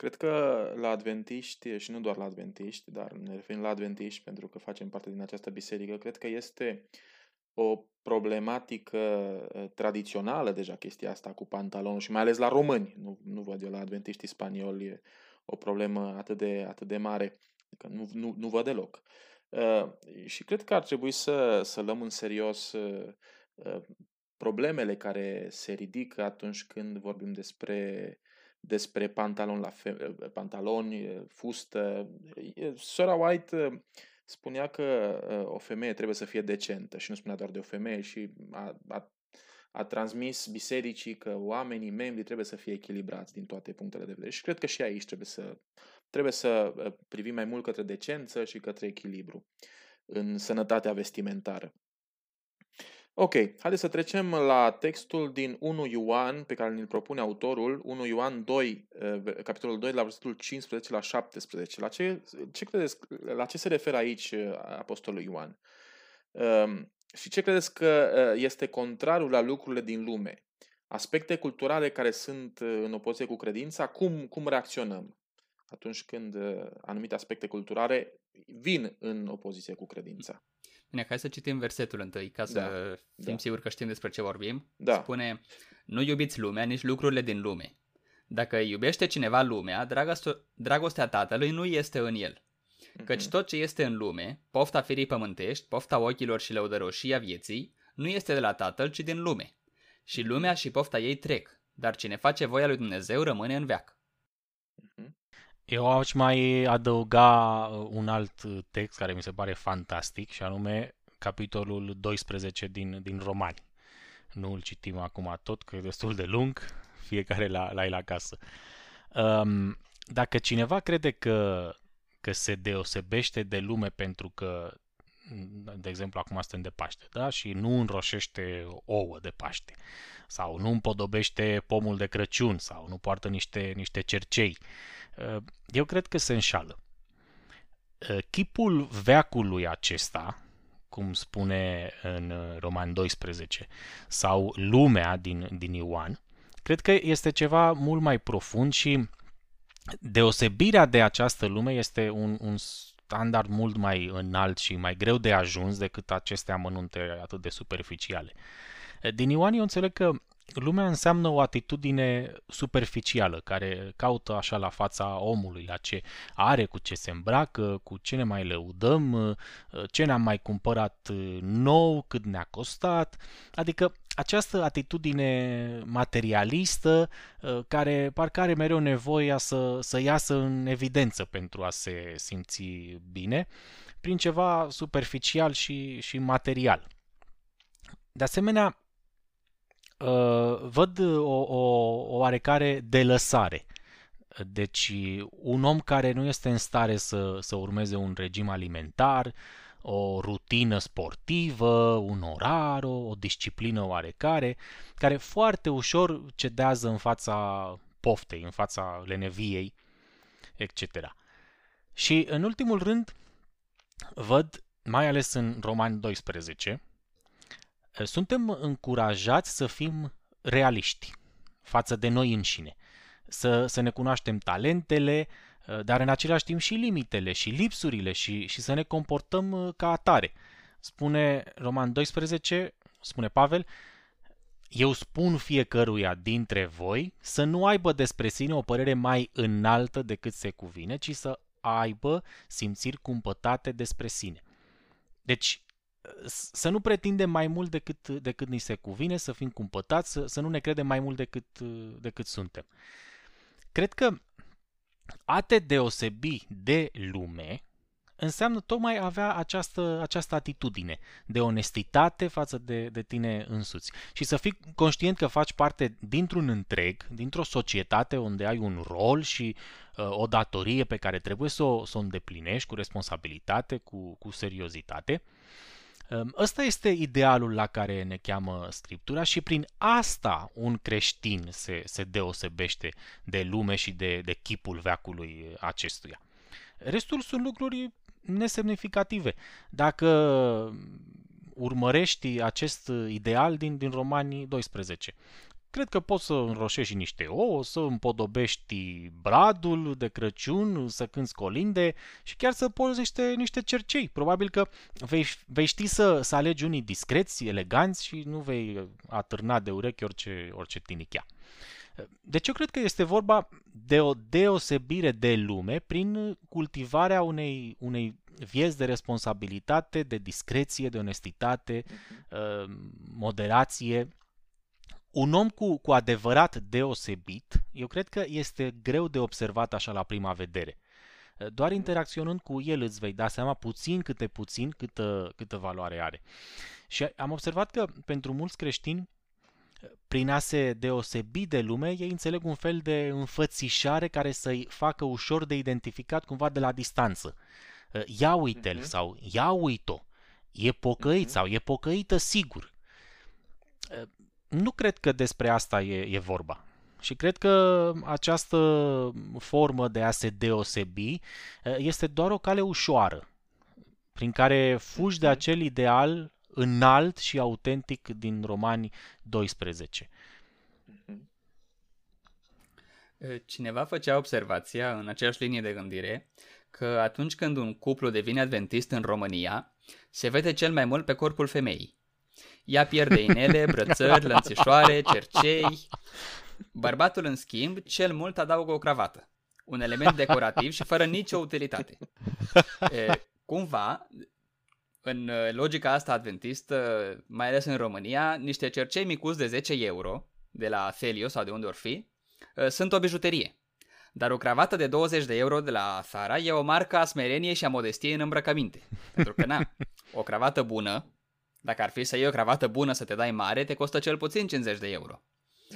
Cred că la adventiști, și nu doar la adventiști, dar ne referim la adventiști pentru că facem parte din această biserică, cred că este o problematică uh, tradițională deja chestia asta cu pantalonul și mai ales la români. Nu, nu văd eu la adventiștii spanioli o problemă atât de, atât de mare. Adică nu, nu, nu văd deloc. Uh, și cred că ar trebui să, să luăm în serios uh, uh, problemele care se ridică atunci când vorbim despre, despre pantaloni, la fe- uh, pantaloni, uh, fustă. Sora White uh, spunea că uh, o femeie trebuie să fie decentă și nu spunea doar de o femeie și a, a, a transmis bisericii că oamenii, membrii trebuie să fie echilibrați din toate punctele de vedere. Și cred că și aici trebuie să, trebuie să uh, privim mai mult către decență și către echilibru în sănătatea vestimentară. Ok, haideți să trecem la textul din 1 Ioan pe care ne-l propune autorul, 1 Ioan 2, eh, capitolul 2, la versetul 15 la 17. La ce, ce credeți, la ce se referă aici eh, apostolul Ioan? Um, și ce credeți că eh, este contrarul la lucrurile din lume? Aspecte culturale care sunt în opoziție cu credința, cum, cum reacționăm atunci când anumite aspecte culturale vin în opoziție cu credința? Bine, hai să citim versetul întâi, ca să da, fim da. siguri că știm despre ce vorbim. Da. Spune, nu iubiți lumea, nici lucrurile din lume. Dacă iubește cineva lumea, dragostea tatălui nu este în el. Căci mhm. tot ce este în lume, pofta firii pământești, pofta ochilor și lăudăroșia vieții, nu este de la tatăl, ci din lume. Și lumea și pofta ei trec, dar cine face voia lui Dumnezeu rămâne în veac. Mhm. Eu aș mai adăuga uh, un alt uh, text care mi se pare fantastic și anume capitolul 12 din, din Romani. Nu îl citim acum tot, că e destul de lung, fiecare la, la el acasă. Um, dacă cineva crede că, că se deosebește de lume pentru că, de exemplu, acum suntem de Paște, da? și nu înroșește ouă de Paște, sau nu împodobește pomul de Crăciun, sau nu poartă niște, niște cercei, uh, Uh, eu cred că se înșală. Uh, chipul veacului acesta, cum spune în uh, Roman 12, sau lumea din, din Ioan, cred că este ceva mult mai profund și deosebirea de această lume este un, un standard mult mai înalt și mai greu de ajuns decât aceste amănunte atât de superficiale. Din Ioan eu înțeleg că lumea înseamnă o atitudine superficială, care caută așa la fața omului, la ce are, cu ce se îmbracă, cu ce ne mai lăudăm, ce ne-am mai cumpărat nou, cât ne-a costat. Adică această atitudine materialistă care parcă are mereu nevoia să, să iasă în evidență pentru a se simți bine, prin ceva superficial și, și material. De asemenea, uh, văd o, o, o oarecare delăsare. Deci, un om care nu este în stare să, să urmeze un regim alimentar, o rutină sportivă, un orar, o, o disciplină oarecare, care foarte ușor cedează în fața poftei, în fața leneviei, etc. Și, în ultimul rând, văd, mai ales în Roman 12, suntem încurajați să fim realiști față de noi înșine, să, să ne cunoaștem talentele, uh, dar în același timp și limitele și lipsurile și, și să ne comportăm uh, ca atare. Spune Roman 12, spune Pavel, eu spun fiecăruia dintre voi să nu aibă despre sine o părere mai înaltă decât se cuvine, ci să aibă simțiri cumpătate despre sine. Deci, să nu pretindem mai mult decât, decât ni se cuvine, să fim cumpătați, să, să nu ne credem mai mult decât, decât suntem. Cred că a te deosebi de lume înseamnă tocmai avea această, această atitudine de onestitate față de, de tine însuți și să fii conștient că faci parte dintr-un întreg, dintr-o societate unde ai un rol și uh, o datorie pe care trebuie să o, să o îndeplinești cu responsabilitate, cu, cu seriozitate Ehm, ăsta este idealul la care ne cheamă Scriptura și prin asta un creștin se, se deosebește de lume și de, de chipul veacului acestuia. Restul sunt lucruri nesemnificative. Dacă urmărești acest ideal din, din Romanii 12. Cred că poți să înroșești niște ouă, să împodobești bradul de Crăciun, să cânți colinde și chiar să pozi niște, niște cercei. Probabil că vei, vei ști să, să alegi unii discreți, eleganți și nu vei atârna de urechi orice, orice tinichea. Deci eu cred că este vorba de o deosebire de lume prin cultivarea unei, unei vieți de responsabilitate, de discreție, de onestitate, mhm. moderație, un om cu, cu adevărat deosebit, eu cred că este greu de observat așa la prima vedere. Doar interacționând cu el îți vei da seama puțin câte puțin câtă, câtă valoare are. Și am observat că pentru mulți creștini prin a se deosebi de lume, ei înțeleg un fel de înfățișare care să-i facă ușor de identificat cumva de la distanță. Ia uite-l uh-huh. sau ia uite-o, e pocăit uh-huh. sau e pocăită sigur. Nu cred că despre asta e, e vorba. Și cred că această formă de a se deosebi este doar o cale ușoară, prin care fugi de acel ideal înalt și autentic din Romani 12. Cineva făcea observația în aceeași linie de gândire că atunci când un cuplu devine adventist în România, se vede cel mai mult pe corpul femeii. Ea pierde inele, brățări, lănțișoare, cercei. Bărbatul, în schimb, cel mult adaugă o cravată. Un element decorativ și fără nicio utilitate. E, cumva, în uh, logica asta adventistă, mai ales în România, niște cercei micuți de 10 euro, de la Felio sau de unde or fi, uh, sunt o bijuterie. Dar o cravată de 20 de euro de la Sara e o marcă a smereniei și a modestiei în îmbrăcăminte. Pentru că, na, o cravată bună, dacă ar fi să iei o cravată bună să te dai mare, te costă cel puțin 50 de euro.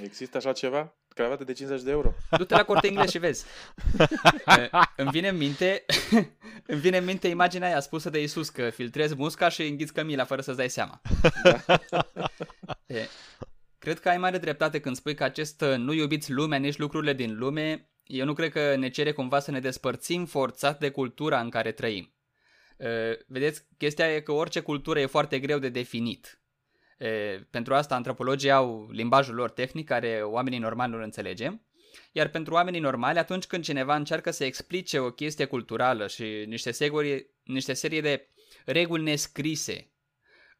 Există așa ceva? Cravată de 50 de euro? Du-te la corte englez și vezi. îmi vine în minte îmi vine în minte imaginea aia spusă de Isus că filtrezi musca și înghiți cămila fără să-ți dai seama. e, cred că ai mare dreptate când spui că acest uh, nu iubiți lumea, nici lucrurile din lume, eu nu cred că ne cere cumva să ne despărțim forțat de cultura în care trăim. E, vedeți, chestia e că orice cultură e foarte greu de definit. E, pentru asta antropologii au limbajul lor tehnic care oamenii normali nu înțelegem. Iar pentru oamenii normali, atunci când cineva încearcă să explice o chestie culturală și niște, seguri, niște serie de reguli nescrise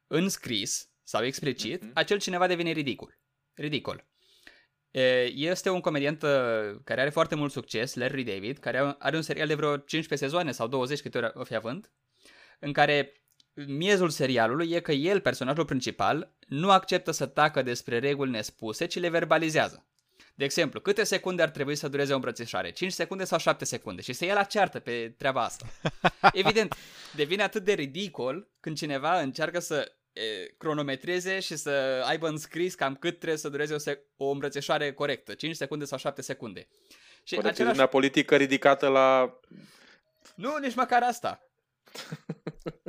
în scris sau explicit, mm-hmm. acel cineva devine ridicol. Ridicol. Este un comediant uh, care are foarte mult succes, Larry David, care are un serial de vreo 15 sezoane sau 20 câte ori o fi având, în care miezul serialului e că el, personajul principal, nu acceptă să tacă despre reguli nespuse, ci le verbalizează. De exemplu, câte secunde ar trebui să dureze o îmbrățișare? 5 secunde sau 7 secunde? Și se ia la ceartă pe treaba asta. Evident, devine atât de ridicol când cineva încearcă să e, cronometreze și să aibă înscris cam cât trebuie să dureze o, sec- o îmbrățișare corectă. 5 secunde sau 7 secunde. Și același... politică ridicată la... Nu, nici măcar asta.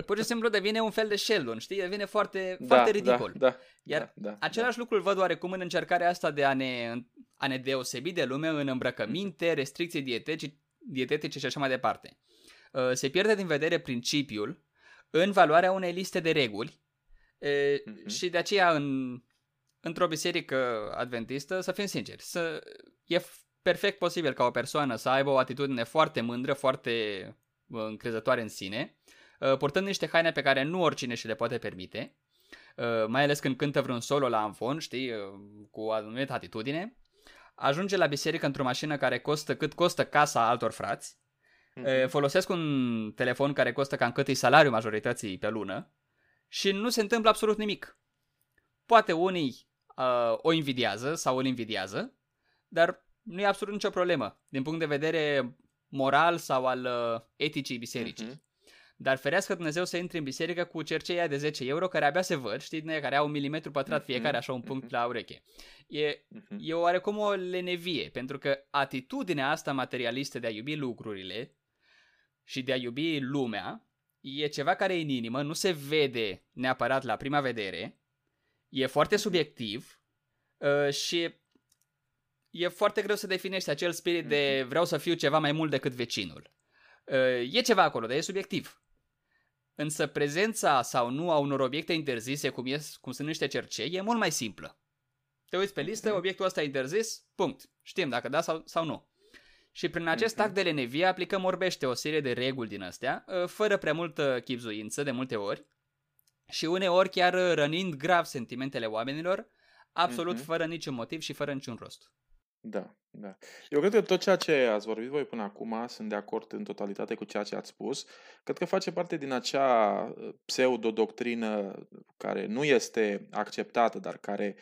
Pur și simplu devine un fel de Sheldon, știi? Devine foarte, da, foarte da, ridicol. Da, da, Iar da, da, același da. lucru îl văd oarecum în încercarea asta de a ne, a ne deosebi de lume în îmbrăcăminte, restricții dietetice, dietetice și așa mai departe. Uh, se pierde din vedere principiul în valoarea unei liste de reguli uh-huh. și de aceea în, într-o biserică adventistă, să fim sinceri, să, e perfect posibil ca o persoană să aibă o atitudine foarte mândră, foarte uh, încrezătoare în sine, uh, purtând niște haine pe care nu oricine și le poate permite, mai ales când cântă vreun solo la anfon, știi, cu o anumită atitudine, ajunge la biserică într-o mașină care costă cât costă casa altor frați, mm-hmm. folosesc un telefon care costă cam cât e salariul majorității pe lună și nu se întâmplă absolut nimic. Poate unii uh, o invidiază sau îl invidiază, dar nu e absolut nicio problemă din punct de vedere moral sau al uh, eticii bisericii. Mm-hmm. Dar ferească Dumnezeu să intri în biserică cu cerceia de 10 euro care abia se văd, știi, care au un milimetru pătrat mhm. fiecare, așa un punct mhm. la ureche. E, mhm. e oarecum o lenevie, pentru că atitudinea asta materialistă de a iubi lucrurile și de a iubi lumea e ceva care e în inimă, nu se vede neapărat la prima vedere, e foarte subiectiv uh, și e foarte greu să definești acel spirit de vreau să fiu ceva mai mult decât vecinul. Uh, e ceva acolo, dar e subiectiv. Însă prezența sau nu a unor obiecte interzise, cum, e, cum sunt niște cercei, e mult mai simplă. Te uiți pe listă, obiectul ăsta e interzis, punct. Știm dacă da sau, sau nu. Și prin acest act de lenevie aplicăm orbește o serie de reguli din astea, ă, fără prea multă chipzuință de multe ori, și uneori chiar rănind grav sentimentele oamenilor, absolut mm-hmm. fără niciun motiv și fără niciun rost. Da, da. Eu cred că tot ceea ce ați vorbit voi până acum, sunt de acord în totalitate cu ceea ce ați spus. Cred că face parte din acea uh, pseudo-doctrină care nu este acceptată, dar care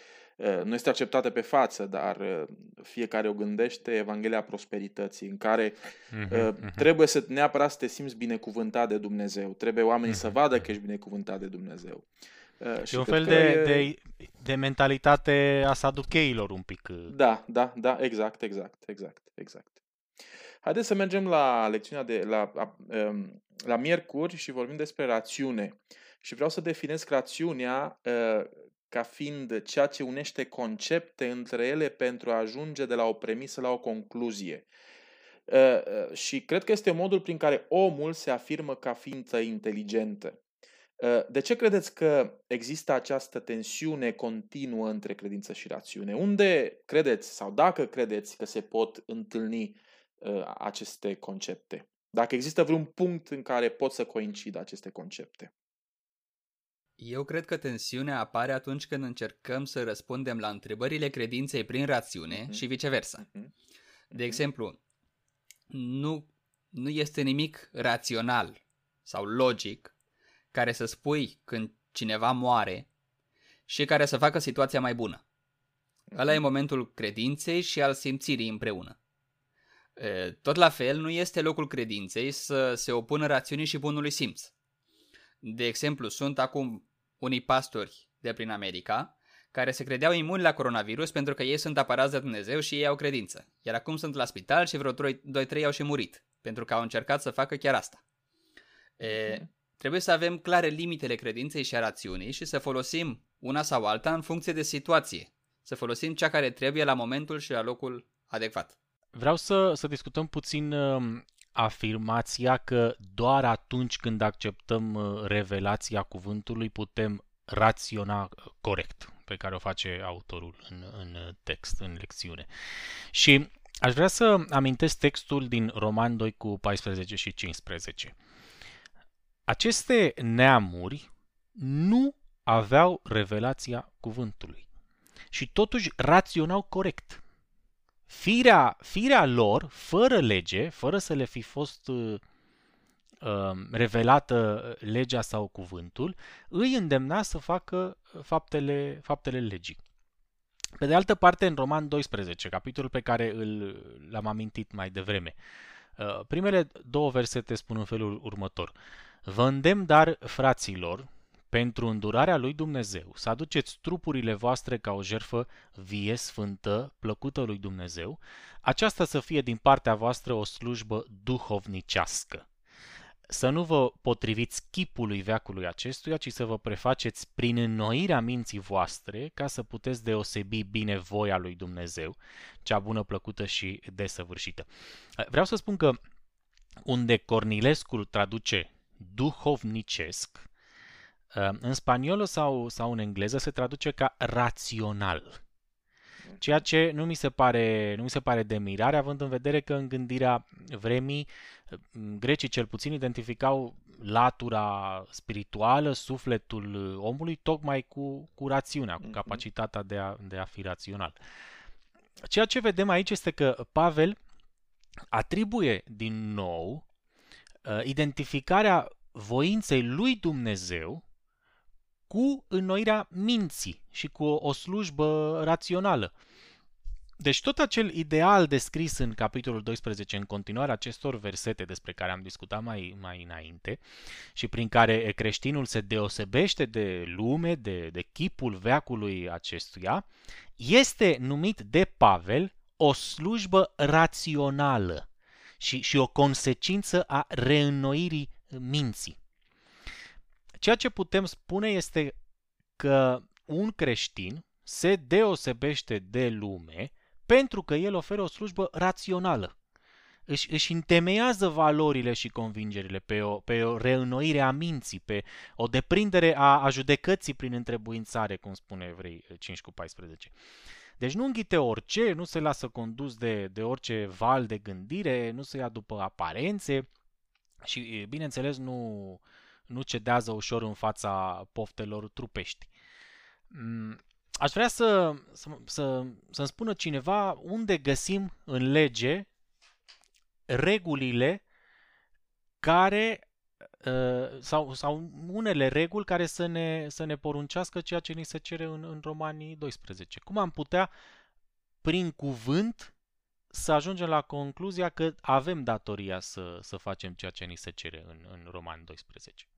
nu este acceptată pe față, dar fiecare o gândește, Evanghelia Prosperității, în care uh-huh, trebuie să neapărat să te simți binecuvântat de Dumnezeu, trebuie oamenii uh-huh. să vadă că ești binecuvântat de Dumnezeu. Și e un fel de, e... de, de mentalitate a saducheilor un pic. Da, da, da, exact, exact, exact, exact. Haideți să mergem la lecțiunea de la, la, la miercuri și vorbim despre rațiune. Și vreau să definesc rațiunea ca fiind ceea ce unește concepte între ele pentru a ajunge de la o premisă la o concluzie. Și cred că este modul prin care omul se afirmă ca ființă inteligentă. De ce credeți că există această tensiune continuă între credință și rațiune? Unde credeți sau dacă credeți că se pot întâlni aceste concepte? Dacă există vreun punct în care pot să coincidă aceste concepte? Eu cred că tensiunea apare atunci când încercăm să răspundem la întrebările credinței prin rațiune uh-huh. și viceversa. Uh-huh. De exemplu, nu, nu este nimic rațional sau logic care să spui când cineva moare și care să facă situația mai bună. Uh-huh. Ăla e momentul credinței și al simțirii împreună. Tot la fel, nu este locul credinței să se opună rațiunii și bunului simț. De exemplu, sunt acum unii pastori de prin America care se credeau imuni la coronavirus pentru că ei sunt apărați de Dumnezeu și ei au credință. Iar acum sunt la spital și vreo 2-3 au și murit pentru că au încercat să facă chiar asta. E, trebuie să avem clare limitele credinței și a rațiunii și să folosim una sau alta în funcție de situație. Să folosim cea care trebuie la momentul și la locul adecvat. Vreau să, să discutăm puțin um, afirmația că doar atunci când acceptăm uh, revelația cuvântului putem raționa uh, corect, pe care o face autorul în, în text, în lecțiune. Și aș vrea să amintesc textul din Roman 2 cu 14 și 15. Aceste neamuri nu aveau revelația cuvântului și totuși raționau corect firea, firea lor, fără lege, fără să le fi fost uh, uh, revelată legea sau cuvântul, îi îndemna să facă faptele, faptele legii. Pe de altă parte, în Roman 12, capitolul pe care îl, l-am amintit mai devreme, uh, primele două versete spun în felul următor. Vă îndemn, dar, fraților, pentru îndurarea lui Dumnezeu, să aduceți trupurile voastre ca o jerfă vie, sfântă, plăcută lui Dumnezeu, aceasta să fie din partea voastră o slujbă duhovnicească. Să nu vă potriviți chipului veacului acestuia, ci să vă prefaceți prin înnoirea minții voastre, ca să puteți deosebi bine voia lui Dumnezeu, cea bună, plăcută și desăvârșită. Vreau să spun că unde Cornilescu traduce duhovnicesc, în spaniolă sau, sau în engleză se traduce ca rațional. Ceea ce nu mi se pare, nu mi se pare de mirare, având în vedere că în gândirea vremii, grecii cel puțin identificau latura spirituală, sufletul omului, tocmai cu, cu rațiunea, cu mhm. capacitatea de a, de a fi rațional. Ceea ce vedem aici este că Pavel atribuie din nou uh, identificarea voinței lui Dumnezeu cu înnoirea minții și cu o, o slujbă rațională. Deci tot acel ideal descris în capitolul 12 în continuare acestor versete despre care am discutat mai, mai înainte și prin care creștinul se deosebește de lume, de, de chipul veacului acestuia, este numit de Pavel o slujbă rațională și, și o consecință a reînnoirii minții. Ceea ce putem spune este că un creștin se deosebește de lume pentru că el oferă o slujbă rațională. Își, își întemeiază valorile și convingerile pe o, pe o reînnoire a minții, pe o deprindere a, a judecății prin întrebuințare, cum spune Evrei 5 cu 14. Deci nu înghite orice, nu se lasă condus de, de orice val de gândire, nu se ia după aparențe și, bineînțeles, nu, uh, nu cedează ușor în fața poftelor trupești. Mm, aș vrea să, să, să, să-mi spună cineva unde găsim în lege regulile care uh, sau, sau unele reguli care să ne, să ne poruncească ceea ce ni se cere în, în Romanii 12. Cum am putea, prin cuvânt, să ajungem la concluzia că avem datoria să, să facem ceea ce ni se cere în, în Roman 12.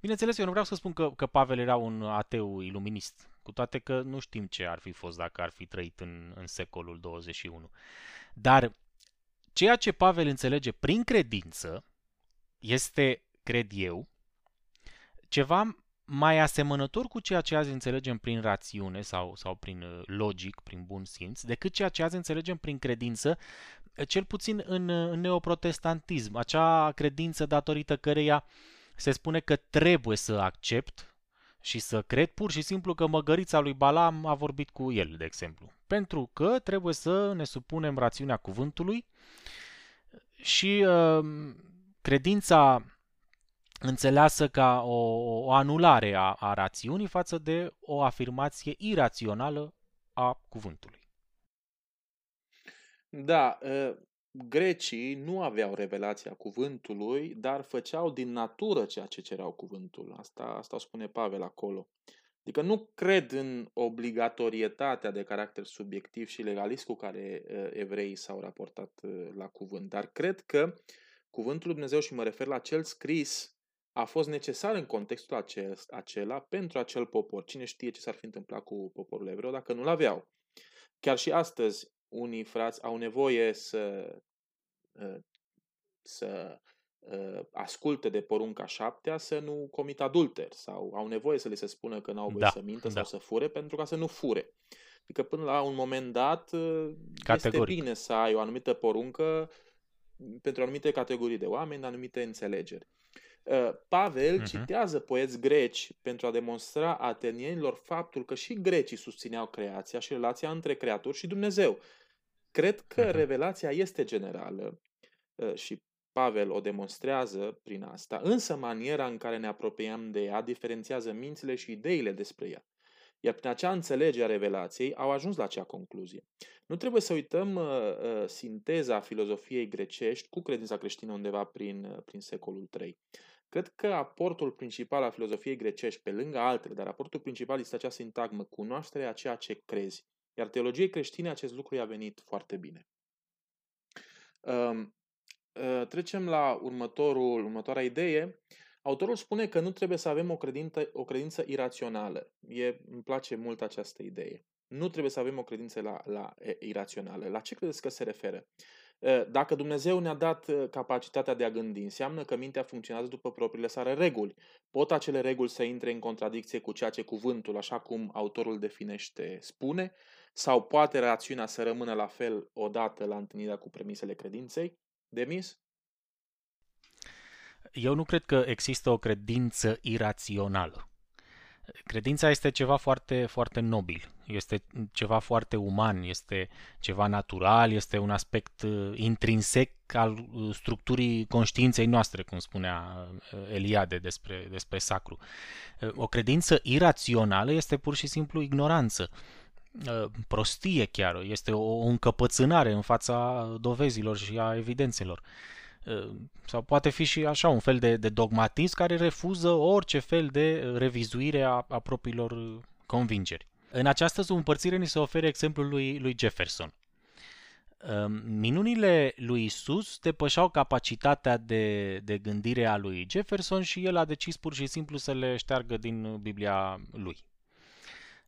Bineînțeles, eu nu vreau să spun că, că Pavel era un ateu iluminist, cu toate că nu știm ce ar fi fost dacă ar fi trăit în, în secolul 21. Dar ceea ce Pavel înțelege prin credință este, cred eu, ceva mai asemănător cu ceea ce azi înțelegem prin rațiune sau, sau prin uh, logic, prin bun simț, decât ceea ce azi înțelegem prin credință, uh, cel puțin în, uh, în neoprotestantism, acea credință datorită căreia se spune că trebuie să accept și să cred pur și simplu că măgărița lui Balam a vorbit cu el, de exemplu. Pentru că trebuie să ne supunem rațiunea cuvântului și uh, credința înțeleasă ca o, o anulare a, a rațiunii față de o afirmație irațională a cuvântului. Da, ă, grecii nu aveau revelația cuvântului, dar făceau din natură ceea ce cereau cuvântul. Asta, asta spune Pavel acolo. Adică nu cred în obligatorietatea de caracter subiectiv și legalist cu care ă, evreii s-au raportat ă, la cuvânt, dar cred că cuvântul lui Dumnezeu, și mă refer la cel scris, a fost necesar în contextul acel, acela pentru acel popor. Cine știe ce s-ar fi întâmplat cu poporul evreu dacă nu-l aveau. Chiar și astăzi, unii frați au nevoie să, ă, să ă, asculte de porunca șaptea să nu comit adulter sau au nevoie să le se spună că n-au voie da, să mintă da. sau să fure pentru ca să nu fure. Adică până la un moment dat ă, Categoric. este bine să ai o anumită poruncă pentru anumite categorii de oameni, anumite înțelegeri. Uh, Pavel uh-huh. citează poeți greci pentru a demonstra atenienilor faptul că și grecii susțineau creația și relația între creator și Dumnezeu. Cred că uh-huh. revelația este generală uh, și Pavel o demonstrează prin asta, însă maniera în care ne apropiem de ea diferențiază mințile și ideile despre ea. Iar prin acea înțelegere a revelației au ajuns la acea concluzie. Nu trebuie să uităm uh, uh, sinteza filozofiei grecești cu credința creștină undeva prin, uh, prin secolul III. Cred că aportul principal al filozofiei grecești, pe lângă altele, dar aportul principal este acea sintagmă, cunoașterea a ceea ce crezi. Iar teologiei creștine acest lucru i-a venit foarte bine. Um, uh, trecem la următorul, următoarea idee. Autorul spune că nu trebuie să avem o credință, o credință irațională. E, îmi place mult această idee. Nu trebuie să avem o credință la, la irațională. La ce credeți că se referă? Dacă Dumnezeu ne-a dat capacitatea de a gândi, înseamnă că mintea funcționează după propriile sale reguli. Pot acele reguli să intre în contradicție cu ceea ce cuvântul, așa cum autorul definește, spune? Sau poate rațiunea să rămână la fel odată la întâlnirea cu premisele credinței? Demis? Eu nu cred că există o credință irațională. Credința este ceva foarte, foarte nobil, este ceva foarte uman, este ceva natural, este un aspect uh, intrinsec al uh, structurii conștiinței noastre, cum spunea uh, Eliade despre, despre sacru. O credință irațională este pur și simplu ignoranță, prostie chiar, este o încăpățânare în fața dovezilor și a evidențelor. Uh, sau poate fi și așa un fel de, de dogmatism care refuză orice fel de revizuire a, a propriilor convingeri. În această subîmpărțire ni se oferă exemplul lui, lui Jefferson. Um, minunile lui Isus depășeau capacitatea de, de gândire a lui Jefferson și el a decis pur și simplu să le șteargă din Biblia lui.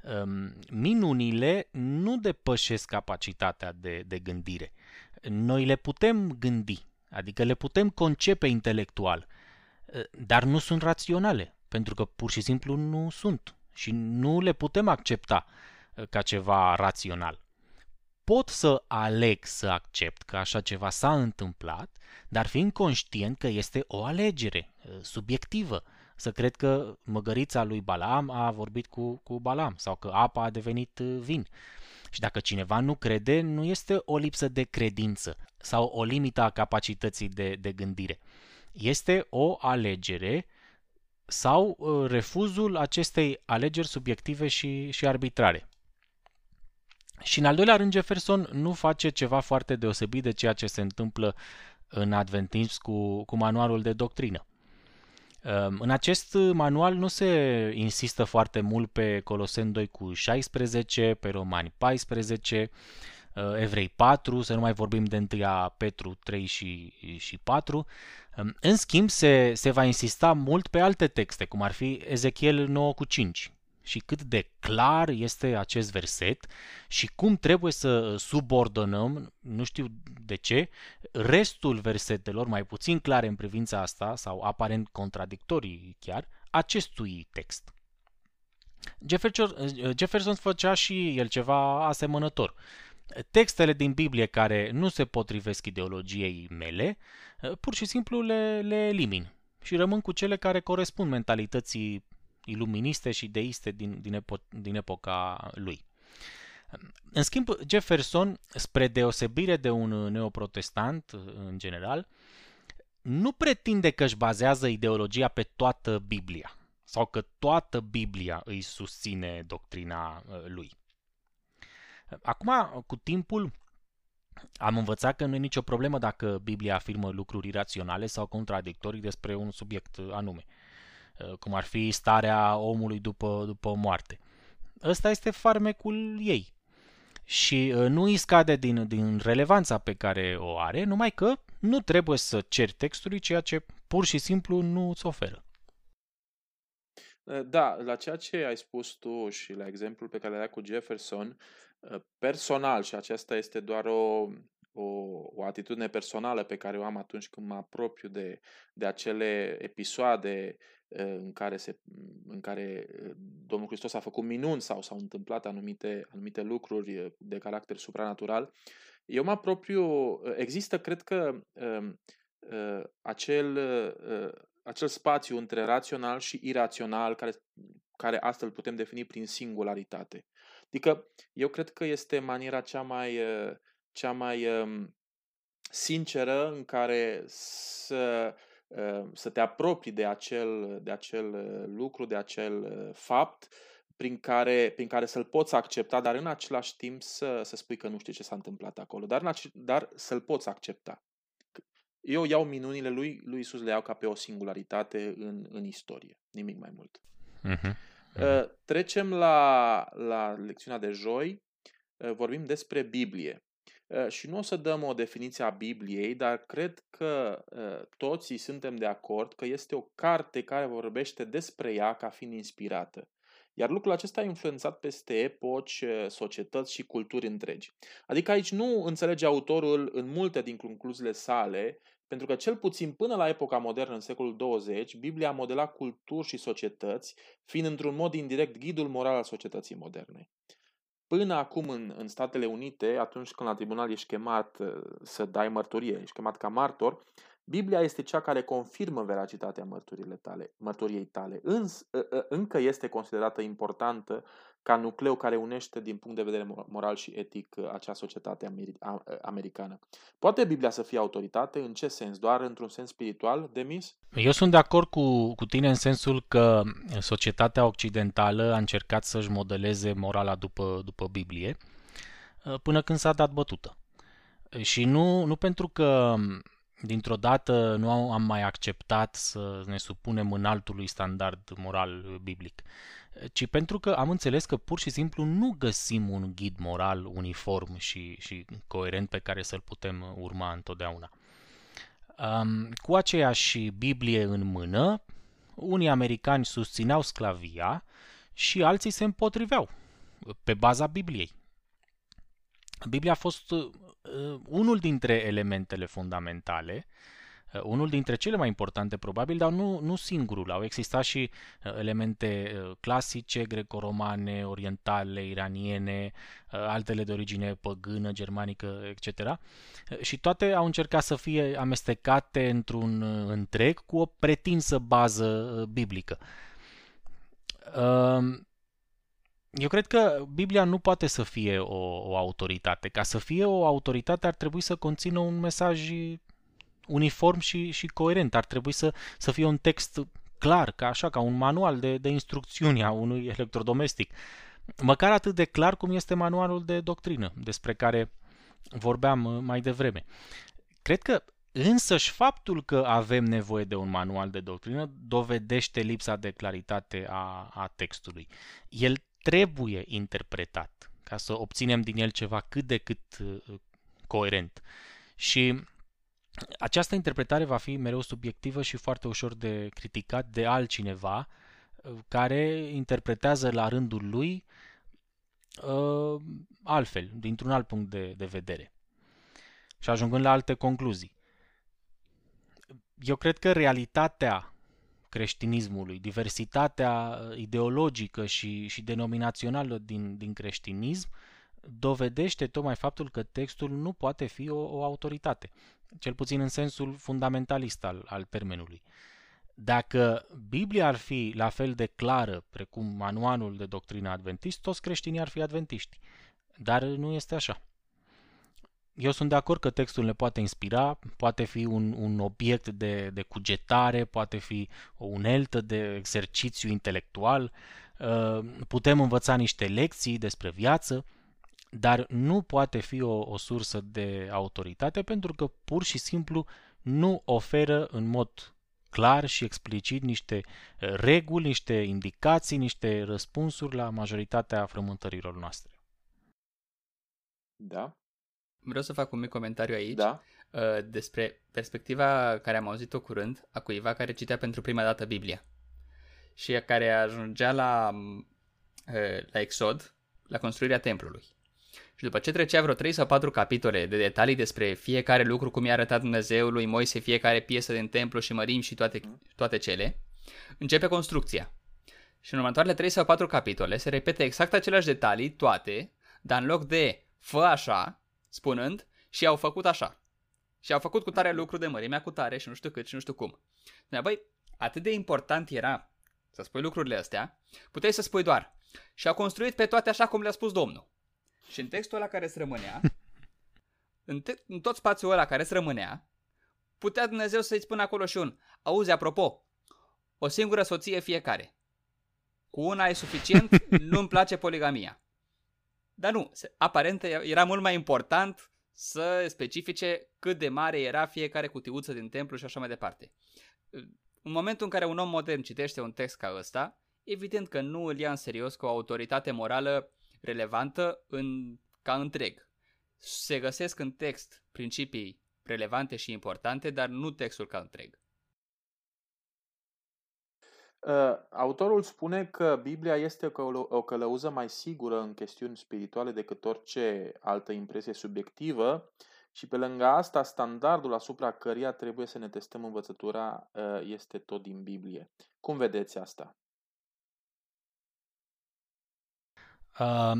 Um, minunile nu depășesc capacitatea de, de gândire. Noi le putem gândi, Adică le putem concepe intelectual, ă, dar nu sunt raționale, pentru că pur și simplu nu sunt și nu le putem accepta ă, ca ceva rațional. Pot să aleg să accept că așa ceva s-a întâmplat, dar fiind conștient că este o alegere ă, subiectivă, să cred că măgărița lui Balam a vorbit cu, cu Balam sau că apa a devenit vin. Și dacă cineva nu crede, nu este o lipsă de credință sau o limită a capacității de, de gândire. Este o alegere sau uh, refuzul acestei alegeri subiective și, și arbitrare. Și în al doilea rând, Jefferson nu face ceva foarte deosebit de ceea ce se întâmplă în adventism cu, cu manualul de doctrină. Ehm, în acest manual nu se insistă foarte mult pe Coloseni 2 cu 16, pe Romani 14, uh, Evrei 4, să nu mai vorbim de 1 Petru 3 și, și 4. Ehm, în schimb, se, se va insista mult pe alte texte, cum ar fi Ezechiel 9 cu 5, și cât de clar este acest verset și cum trebuie să subordonăm, nu știu de ce, restul versetelor mai puțin clare în privința asta sau aparent contradictorii chiar, acestui text. Jefferson, Jefferson făcea și el ceva asemănător. Textele din Biblie care nu se potrivesc ideologiei mele, pur și simplu le, le elimin și rămân cu cele care corespund mentalității iluministe și deiste din, din, epo- din epoca lui. În schimb, Jefferson, spre deosebire de un neoprotestant în general, nu pretinde că își bazează ideologia pe toată Biblia sau că toată Biblia îi susține doctrina uh, lui. Acum, cu timpul, am învățat că nu e nicio problemă dacă Biblia afirmă lucruri iraționale sau contradictorii despre un subiect anume. Uh, cum ar fi starea omului după, după moarte. Ăsta este farmecul ei. Și uh, nu îi scade din, din relevanța pe care o are, numai că nu trebuie să ceri textului ceea ce pur și simplu nu îți oferă. Uh, da, la ceea ce ai spus tu și la exemplul pe care l-ai cu Jefferson, personal, și aceasta este doar o, o, o atitudine personală pe care o am atunci când mă apropiu de, de acele episoade în care, se, în care Domnul Hristos a făcut minuni sau s-au întâmplat anumite, anumite lucruri de caracter supranatural, eu mă apropiu, există, cred că, acel, acel spațiu între rațional și irațional, care, care astfel putem defini prin singularitate. Adică, eu cred că este maniera cea mai, cea mai sinceră în care să Ehm, să te apropii de acel, de acel eh, lucru, de acel eh, fapt prin care, prin care să-l poți accepta, dar în același timp să, să spui că nu știi ce s-a întâmplat acolo, dar, în ace- dar să-l poți accepta. Eu iau minunile lui, lui Isus le iau ca pe o singularitate în, în istorie, nimic mai mult. Uh-huh. Uh, trecem la, la lecțiunea de joi, uh, vorbim despre Biblie. Ă, și nu o să dăm o definiție a Bibliei, dar cred că ă, toții suntem de acord că este o carte care vorbește despre ea ca fiind inspirată. Iar lucrul acesta a influențat peste epoci, ă, societăți și culturi întregi. Adică aici nu înțelege autorul în multe din concluziile sale, pentru că cel puțin până la epoca modernă, în secolul 20, Biblia a modelat culturi și societăți, fiind într-un mod indirect ghidul moral al societății moderne. Până acum în, în Statele Unite, atunci când la tribunal ești chemat uh, să dai mărturie, ești chemat ca martor, Biblia este cea care confirmă veracitatea mărturile tale, mărturiei tale. Îns, ă, ă, încă este considerată importantă ca nucleu care unește din punct de vedere moral și etic acea societate americană. Poate Biblia să fie autoritate? În ce sens? Doar într-un sens spiritual, Demis? Eu sunt de acord cu, cu tine în sensul că societatea occidentală a încercat să-și modeleze morala după, după Biblie până când s-a dat bătută. Și nu, nu pentru că dintr-o dată nu am mai acceptat să ne supunem în altului standard moral biblic, ci pentru că am înțeles că pur și simplu nu găsim un ghid moral uniform și, și coerent pe care să-l putem urma întotdeauna. Um, cu aceeași Biblie în mână, unii americani susțineau sclavia și alții se împotriveau pe baza Bibliei. Biblia a fost Uh, unul dintre elementele fundamentale, uh, unul dintre cele mai importante probabil, dar nu, nu singurul. Au existat și uh, elemente clasice, greco-romane, orientale, iraniene, altele de origine păgână, germanică, etc. Și toate au încercat să fie amestecate într-un întreg cu o pretinsă bază biblică. Eu cred că Biblia nu poate să fie o, o autoritate. Ca să fie o autoritate ar trebui să conțină un mesaj uniform și, și coerent. Ar trebui să, să fie un text clar, ca așa, ca un manual de, de instrucțiuni a unui electrodomestic. Măcar atât de clar cum este manualul de doctrină, despre care vorbeam uh, mai devreme. Cred că Însăși faptul că avem nevoie de un manual de doctrină dovedește lipsa de claritate a, a textului. El trebuie interpretat ca să obținem din el ceva cât de cât uh, coerent. Și această interpretare va fi mereu subiectivă și foarte ușor de criticat de altcineva uh, care interpretează la rândul lui uh, altfel, dintr-un alt punct de, de vedere. Și ajungând la alte concluzii. Eu cred că realitatea creștinismului, diversitatea uh, ideologică și, și denominațională din, din creștinism, dovedește tocmai faptul că textul nu poate fi o, o autoritate, cel puțin în sensul fundamentalist al, al termenului. Dacă Biblia ar fi la fel de clară precum manualul de doctrină adventist, toți creștinii ar fi adventiști. Dar nu este așa. Eu sunt de acord că textul ne poate inspira, poate fi un, un obiect de, de cugetare, poate fi o uneltă de exercițiu intelectual, uh, putem învăța niște lecții despre viață, dar nu poate fi o, o sursă de autoritate pentru că pur și simplu nu oferă în mod clar și explicit niște uh, reguli, niște indicații, niște răspunsuri la majoritatea frământărilor noastre. Da. Vreau să fac un mic comentariu aici Da. uh, despre perspectiva care am auzit-o curând a cuiva care citea pentru prima dată Biblia și care ajungea la, uh, la Exod, la construirea templului. Și după ce trecea vreo 3 sau 4 capitole de detalii despre fiecare lucru cum i-a arătat Dumnezeu lui Moise, fiecare piesă din templu și mărim și toate, toate cele, începe construcția. Și în următoarele 3 sau 4 capitole se repete exact aceleași detalii, toate, dar în loc de fă așa, spunând și au făcut așa. Și au făcut cu tare lucru de mărimea cu tare și nu știu cât și nu știu cum. Dar băi, atât de important era să spui lucrurile astea, puteai să spui doar și au construit pe toate așa cum le-a spus Domnul. Și în textul ăla care îți rămânea, în, te- în tot spațiul ăla care îți rămânea, putea Dumnezeu să-i spună acolo și un, auzi, apropo, o singură soție fiecare. Cu una e suficient, nu-mi place poligamia. Dar nu, se- aparent era mult mai important să specifice cât de mare era fiecare cutiuță din templu și așa mai departe. În momentul în care un om modern citește un text ca ăsta, evident că nu îl ia în serios cu o autoritate morală relevantă în, ca întreg. Se găsesc în text principii relevante și importante, dar nu textul ca întreg. Uh, autorul spune că Biblia este o călă- o călăuză mai sigură în chestiuni spirituale decât orice altă impresie subiectivă și pe lângă asta standardul asupra căruia trebuie să ne testăm învățătura uh, este tot din Biblie. Cum vedeți asta? Uh,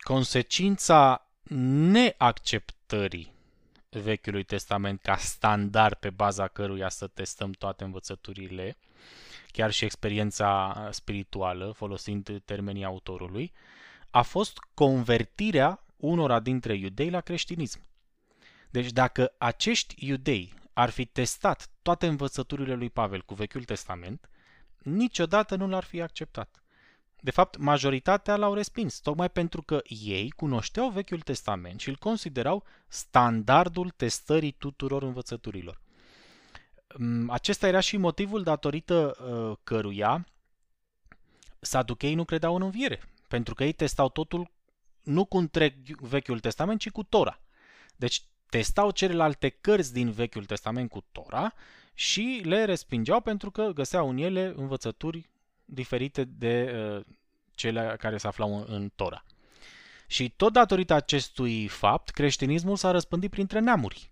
consecința neacceptării Vechiului Testament ca standard pe baza căruia să testăm toate învățăturile, chiar și experiența spirituală, folosind termenii autorului, a fost convertirea unora dintre iudei la creștinism. Deci dacă acești iudei ar fi testat toate învățăturile lui Pavel cu Vechiul Testament, niciodată nu l-ar fi acceptat. De fapt, majoritatea l-au respins, tocmai pentru că ei cunoșteau Vechiul Testament și îl considerau standardul testării tuturor învățăturilor. Mm, Acesta era și motivul datorită uh, căruia saducheii nu credeau în înviere, pentru că ei testau totul nu cu întreg Vechiul Testament, ci cu Tora. Deci testau celelalte cărți din Vechiul Testament cu Tora și le respingeau pentru că găseau în ele învățături diferite de uh, cele care se aflau în, în Tora. Și tot datorită acestui fapt, creștinismul s-a răspândit printre neamuri.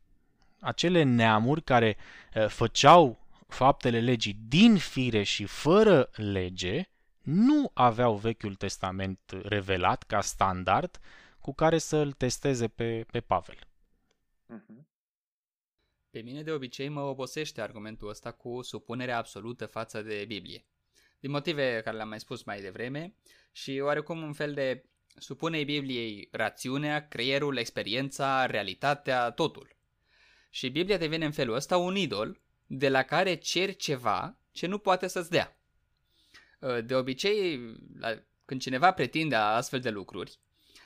Acele neamuri care uh, făceau faptele legii din fire și fără lege, nu aveau Vechiul Testament revelat ca standard cu care să-l testeze pe, pe Pavel. Uh-huh. Pe mine de obicei mă obosește argumentul ăsta cu supunerea absolută față de Biblie. Din motive care le-am mai spus mai devreme și oarecum un fel de supune Bibliei rațiunea, creierul, experiența, realitatea, totul. Și Biblia devine în felul ăsta un idol de la care ceri ceva ce nu poate să-ți dea. De obicei, la- când cineva pretinde astfel de lucruri,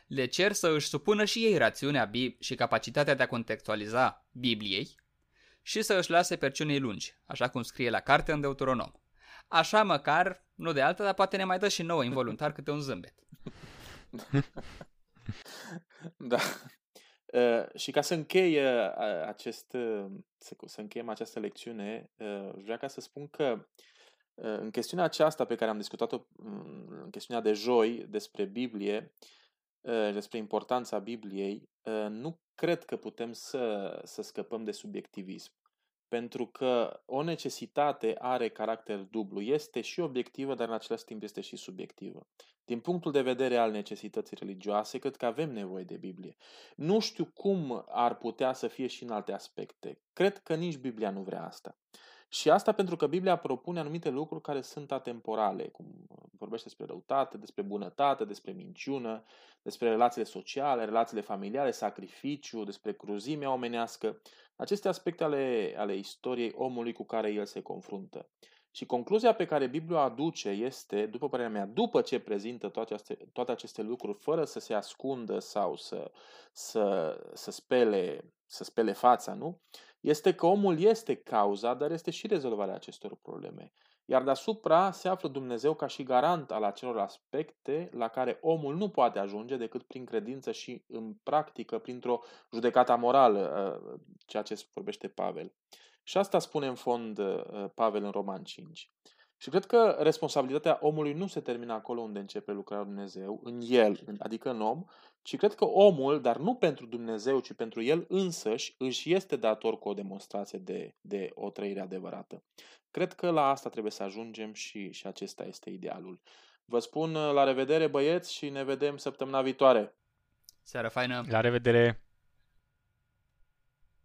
le cer să își supună și ei rațiunea Bib- și capacitatea de a contextualiza Bibliei și să își lase perciunii lungi, așa cum scrie la carte în Deuteronom. Așa măcar, nu de altă, dar poate ne mai dă și nouă involuntar câte un zâmbet. da. Uh, și ca să închei uh, acest, uh, să, să încheiem această lecțiune, uh, vreau ca să spun că uh, în chestiunea aceasta pe care am discutat-o mm, în chestiunea de joi despre Biblie, uh, despre importanța Bibliei, uh, nu cred că putem să, să scăpăm de subiectivism pentru că o necesitate are caracter dublu. Este și obiectivă, dar în același timp este și subiectivă. Din punctul de vedere al necesității religioase, cred că avem nevoie de Biblie. Nu știu cum ar putea să fie și în alte aspecte. Cred că nici Biblia nu vrea asta. Și asta pentru că Biblia propune anumite lucruri care sunt atemporale, cum vorbește despre răutate, despre bunătate, despre minciună, despre relațiile sociale, relațiile familiale, sacrificiu, despre cruzimea omenească, aceste aspecte ale, ale istoriei omului cu care el se confruntă. Și concluzia pe care Biblia o aduce este, după părerea mea, după ce prezintă toate aceste, toate aceste lucruri, fără să se ascundă sau să, să, să, spele, să spele fața, nu? Este că omul este cauza, dar este și rezolvarea acestor probleme. Iar deasupra se află Dumnezeu ca și garant al acelor aspecte la care omul nu poate ajunge decât prin credință și în practică printr-o judecată morală, uh, ceea ce vorbește Pavel. Și asta spune în fond uh, Pavel în Roman 5. Și cred că responsabilitatea omului nu se termină acolo unde începe lucrarea Dumnezeu, în el, adică în om, ci cred că omul, dar nu pentru Dumnezeu, ci pentru el însăși, își este dator cu o demonstrație de, de o trăire adevărată. Cred că la asta trebuie să ajungem și, și acesta este idealul. Vă spun la revedere băieți și ne vedem săptămâna viitoare. Seară faină! La revedere!